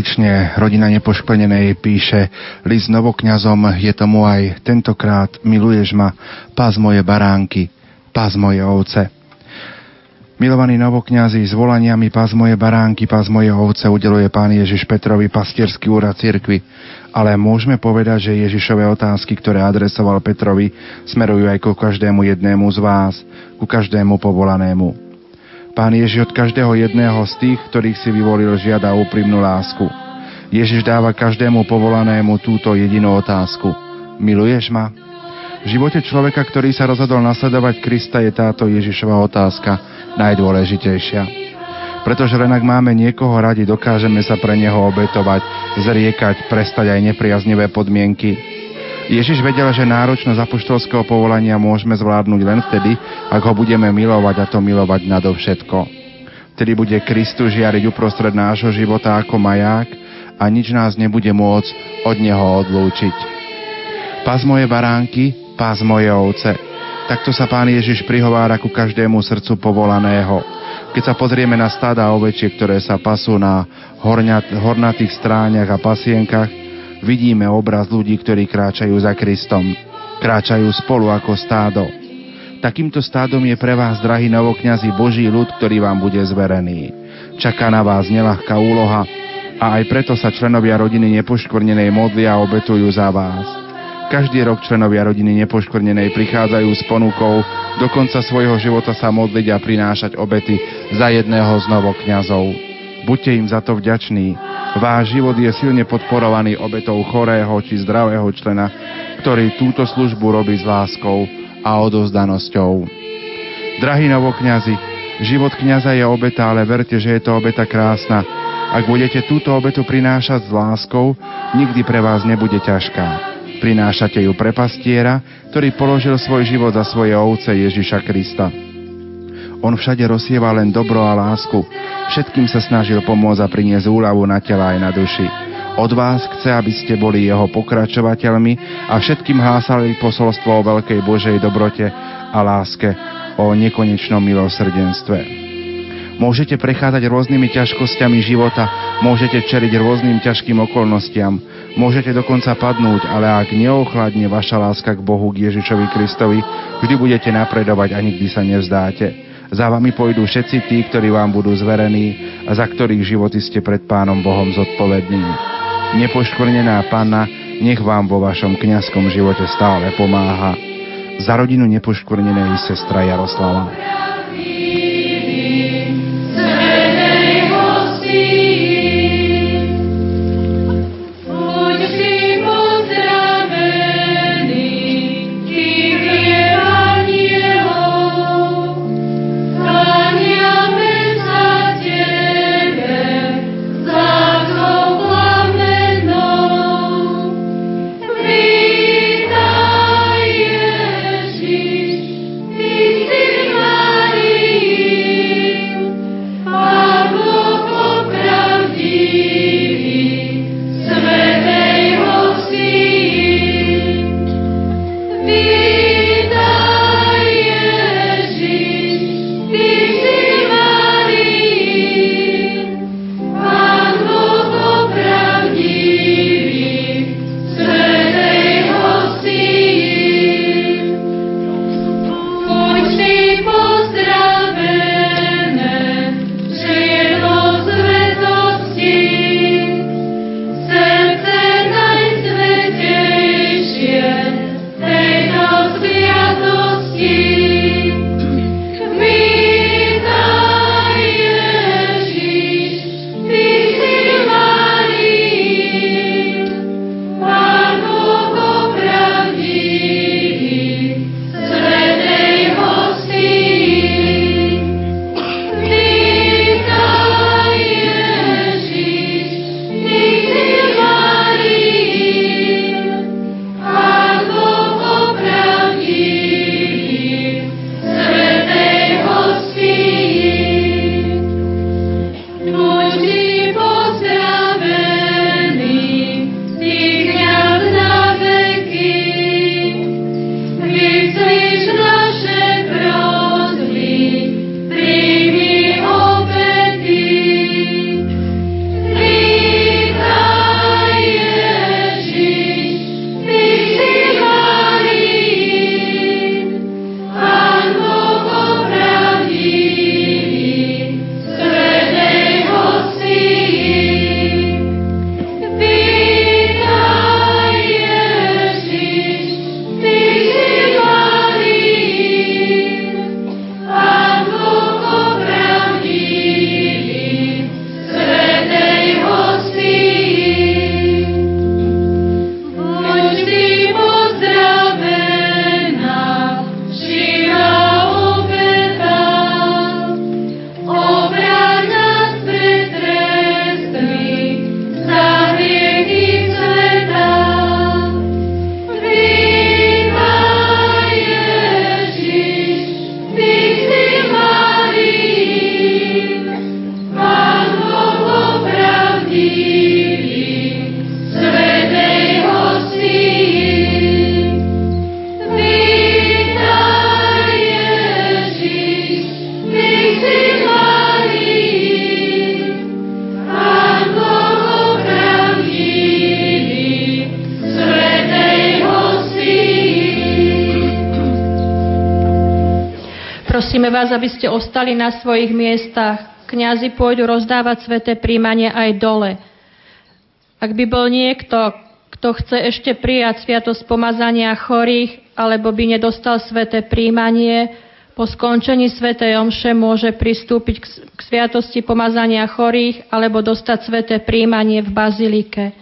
S2: Tradične rodina nepoškvrnenej píše list novokňazom, je tomu aj tentokrát, miluješ ma, pás moje baránky, pás moje ovce. Milovaní novokňazi, s volaniami pás moje baránky, pás moje ovce udeluje pán Ježiš Petrovi pastierský úrad cirkvi. Ale môžeme povedať, že Ježišové otázky, ktoré adresoval Petrovi, smerujú aj ku každému jednému z vás, ku každému povolanému. Pán Ježiš od každého jedného z tých, ktorých si vyvolil, žiada úprimnú lásku. Ježiš dáva každému povolanému túto jedinú otázku. Miluješ ma? V živote človeka, ktorý sa rozhodol nasledovať Krista, je táto Ježišova otázka najdôležitejšia. Pretože len ak máme niekoho radi, dokážeme sa pre neho obetovať, zriekať, prestať aj nepriaznivé podmienky. Ježiš vedel, že náročnosť apoštolského povolania môžeme zvládnuť len vtedy, ak ho budeme milovať a to milovať nadovšetko. Vtedy bude Kristus žiariť uprostred nášho života ako maják a nič nás nebude môcť od neho odlúčiť. Pás moje baránky, pás moje ovce. Takto sa pán Ježiš prihovára ku každému srdcu povolaného. Keď sa pozrieme na stáda ovečie, ktoré sa pasú na hornatých stráňach a pasienkach, vidíme obraz ľudí, ktorí kráčajú za Kristom. Kráčajú spolu ako stádo. Takýmto stádom je pre vás, drahí novokňazi, Boží ľud, ktorý vám bude zverený. Čaká na vás nelahká úloha a aj preto sa členovia rodiny nepoškvrnenej modlia a obetujú za vás. Každý rok členovia rodiny nepoškvrnenej prichádzajú s ponukou do konca svojho života sa modliť a prinášať obety za jedného z novokňazov. Buďte im za to vďační. Váš život je silne podporovaný obetou chorého či zdravého člena, ktorý túto službu robí s láskou a odovzdanosťou. Drahí novokňazi, život kňaza je obeta, ale verte, že je to obeta krásna. Ak budete túto obetu prinášať s láskou, nikdy pre vás nebude ťažká. Prinášate ju pre pastiera, ktorý položil svoj život za svoje ovce Ježiša Krista. On všade rozsieva len dobro a lásku. Všetkým sa snažil pomôcť a priniesť úľavu na tela aj na duši. Od vás chce, aby ste boli jeho pokračovateľmi a všetkým hlásali posolstvo o veľkej Božej dobrote a láske, o nekonečnom milosrdenstve. Môžete prechádzať rôznymi ťažkosťami života, môžete čeliť rôznym ťažkým okolnostiam, môžete dokonca padnúť, ale ak neochladne vaša láska k Bohu, k Ježišovi Kristovi, vždy budete napredovať a nikdy sa nevzdáte. Za vami pôjdu všetci tí, ktorí vám budú zverení a za ktorých životy ste pred Pánom Bohom zodpovední. Nepoškvrnená Panna, nech vám vo vašom kňazskom živote stále pomáha. Za rodinu nepoškvrnenej sestra Jaroslava.
S16: Vás, aby ste ostali na svojich miestach. Kňazi pôjdu rozdávať sveté príjmanie aj dole. Ak by bol niekto, kto chce ešte prijať sviatosť pomazania chorých, alebo by nedostal sveté príjmanie, po skončení svätej omše môže pristúpiť k sviatosti pomazania chorých alebo dostať sveté príjmanie v bazilike.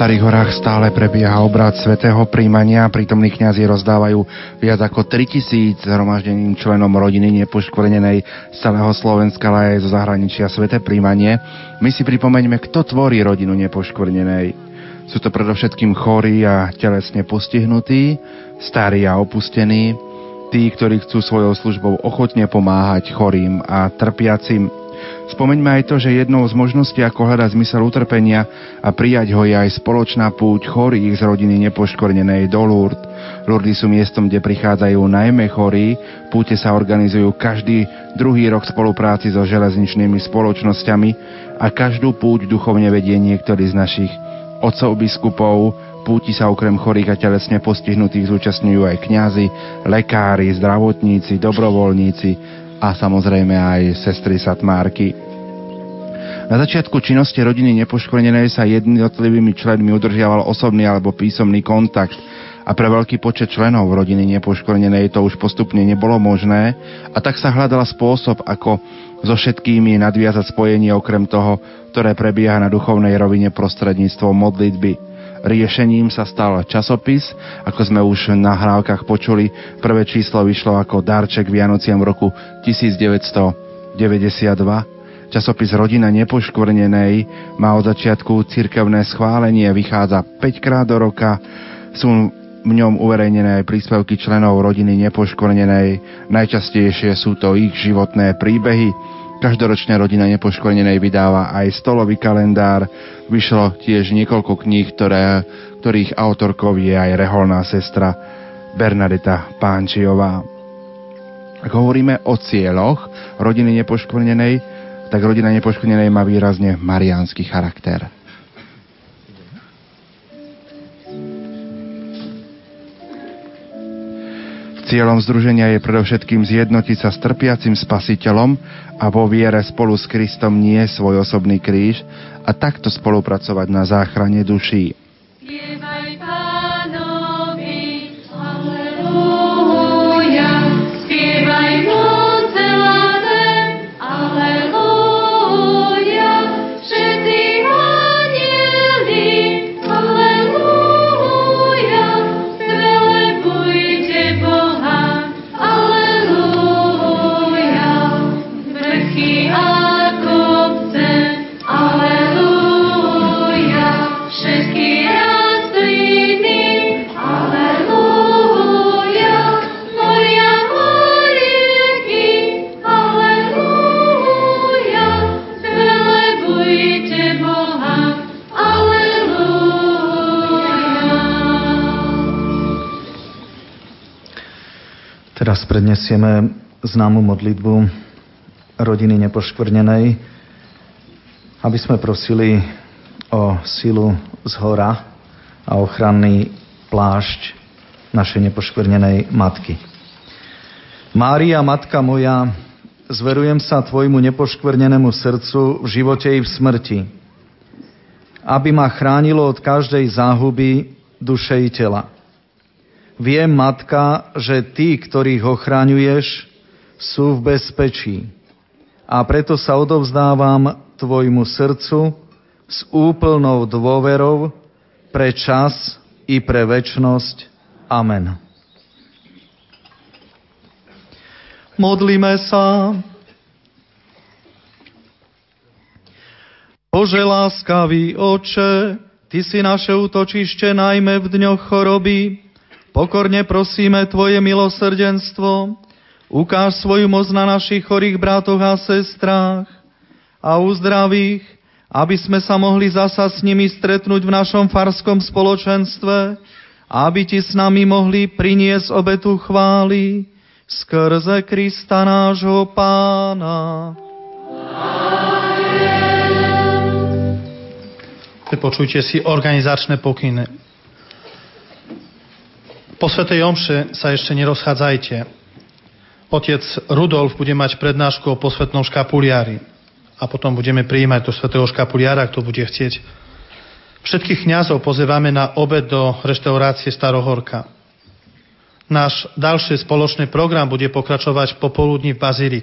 S2: Starých horách stále prebieha obrad svätého príjmania, prítomní kňazi rozdávajú viac ako 3000 zhromaždeným členom rodiny nepoškvrnenej z celého Slovenska, ale aj zo zahraničia sväté príjmanie. My si pripomeňme, kto tvorí rodinu nepoškvrnenej. Sú to predovšetkým chorí a telesne postihnutí, starí a opustení, tí, ktorí chcú svojou službou ochotne pomáhať chorým a trpiacim. Spomeňme aj to, že jednou z možností, ako hľadať zmysel utrpenia a prijať ho je aj spoločná púť chorých z rodiny nepoškornenej do Lourdes. Lourdes sú miestom, kde prichádzajú najmä chorí. Púte sa organizujú každý druhý rok v spolupráci so železničnými spoločnosťami a každú púť duchovne vedie niektorý z našich otcov biskupov, púti sa okrem chorých a telesne postihnutých zúčastňujú aj kňazi, lekári, zdravotníci, dobrovoľníci a samozrejme aj sestry Satmárky. Na začiatku činnosti rodiny nepoškvrnenej sa jednotlivými členmi udržiaval osobný alebo písomný kontakt a pre veľký počet členov rodiny nepoškvrnenej to už postupne nebolo možné a tak sa hľadal spôsob, ako so všetkými nadviazať spojenie okrem toho, ktoré prebieha na duchovnej rovine prostredníctvom modlitby. Riešením sa stal časopis, ako sme už na hrávkach počuli. Prvé číslo vyšlo ako darček Vianociam v roku 1992. Časopis Rodina nepoškvrnenej má od začiatku cirkevné schválenie, vychádza 5 krát do roka. Sú v ňom uverejnené aj príspevky členov rodiny nepoškvrnenej. Najčastejšie sú to ich životné príbehy. Každoročne rodina nepoškvrnenej vydáva aj stolový kalendár. Vyšlo tiež niekoľko kníh, ktoré, ktorých autorkou je aj reholná sestra Bernadeta Pánčiová. Ak hovoríme o cieľoch rodiny nepoškvrnenej, tak rodina nepoškvrnenej má výrazne mariánsky charakter. Cieľom združenia je predovšetkým zjednotiť sa s trpiacim spasiteľom a vo viere spolu s Kristom nie svoj osobný kríž a takto spolupracovať na záchrane duší.
S8: Teraz prednesieme známu modlitbu rodiny nepoškvrnenej, aby sme prosili o silu z hora a ochranný plášť našej nepoškvrnenej matky. Mária, matka moja, zverujem sa tvojmu nepoškvrnenému srdcu v živote i v smrti, aby ma chránilo od každej záhuby duše i tela Viem, matka, že tí, ktorých ochraňuješ, sú v bezpečí. A preto sa odovzdávam tvojmu srdcu s úplnou dôverou pre čas i pre väčnosť. Amen.
S16: Modlíme sa. Bože láskavý oče, Ty si naše útočište najmä v dňoch choroby, Pokorne prosíme Tvoje milosrdenstvo, ukáž svoju moc na našich chorých bratoch a sestrách a uzdravých, aby sme sa mohli zasa s nimi stretnúť v našom farskom spoločenstve a aby Ti s nami mohli priniesť obetu chvály skrze Krista nášho Pána.
S4: Počujte si organizačné pokyny. Po Svetej Omše sa ešte nerozchádzajte. Otec Rudolf bude mať prednášku o posvetnom škapuliári a potom budeme prijímať do svetého škapuliára, kto bude chcieť. Všetkých kňazov pozývame na obed do reštaurácie Starohorka. Náš ďalší spoločný program bude pokračovať popoludní v Bazílike.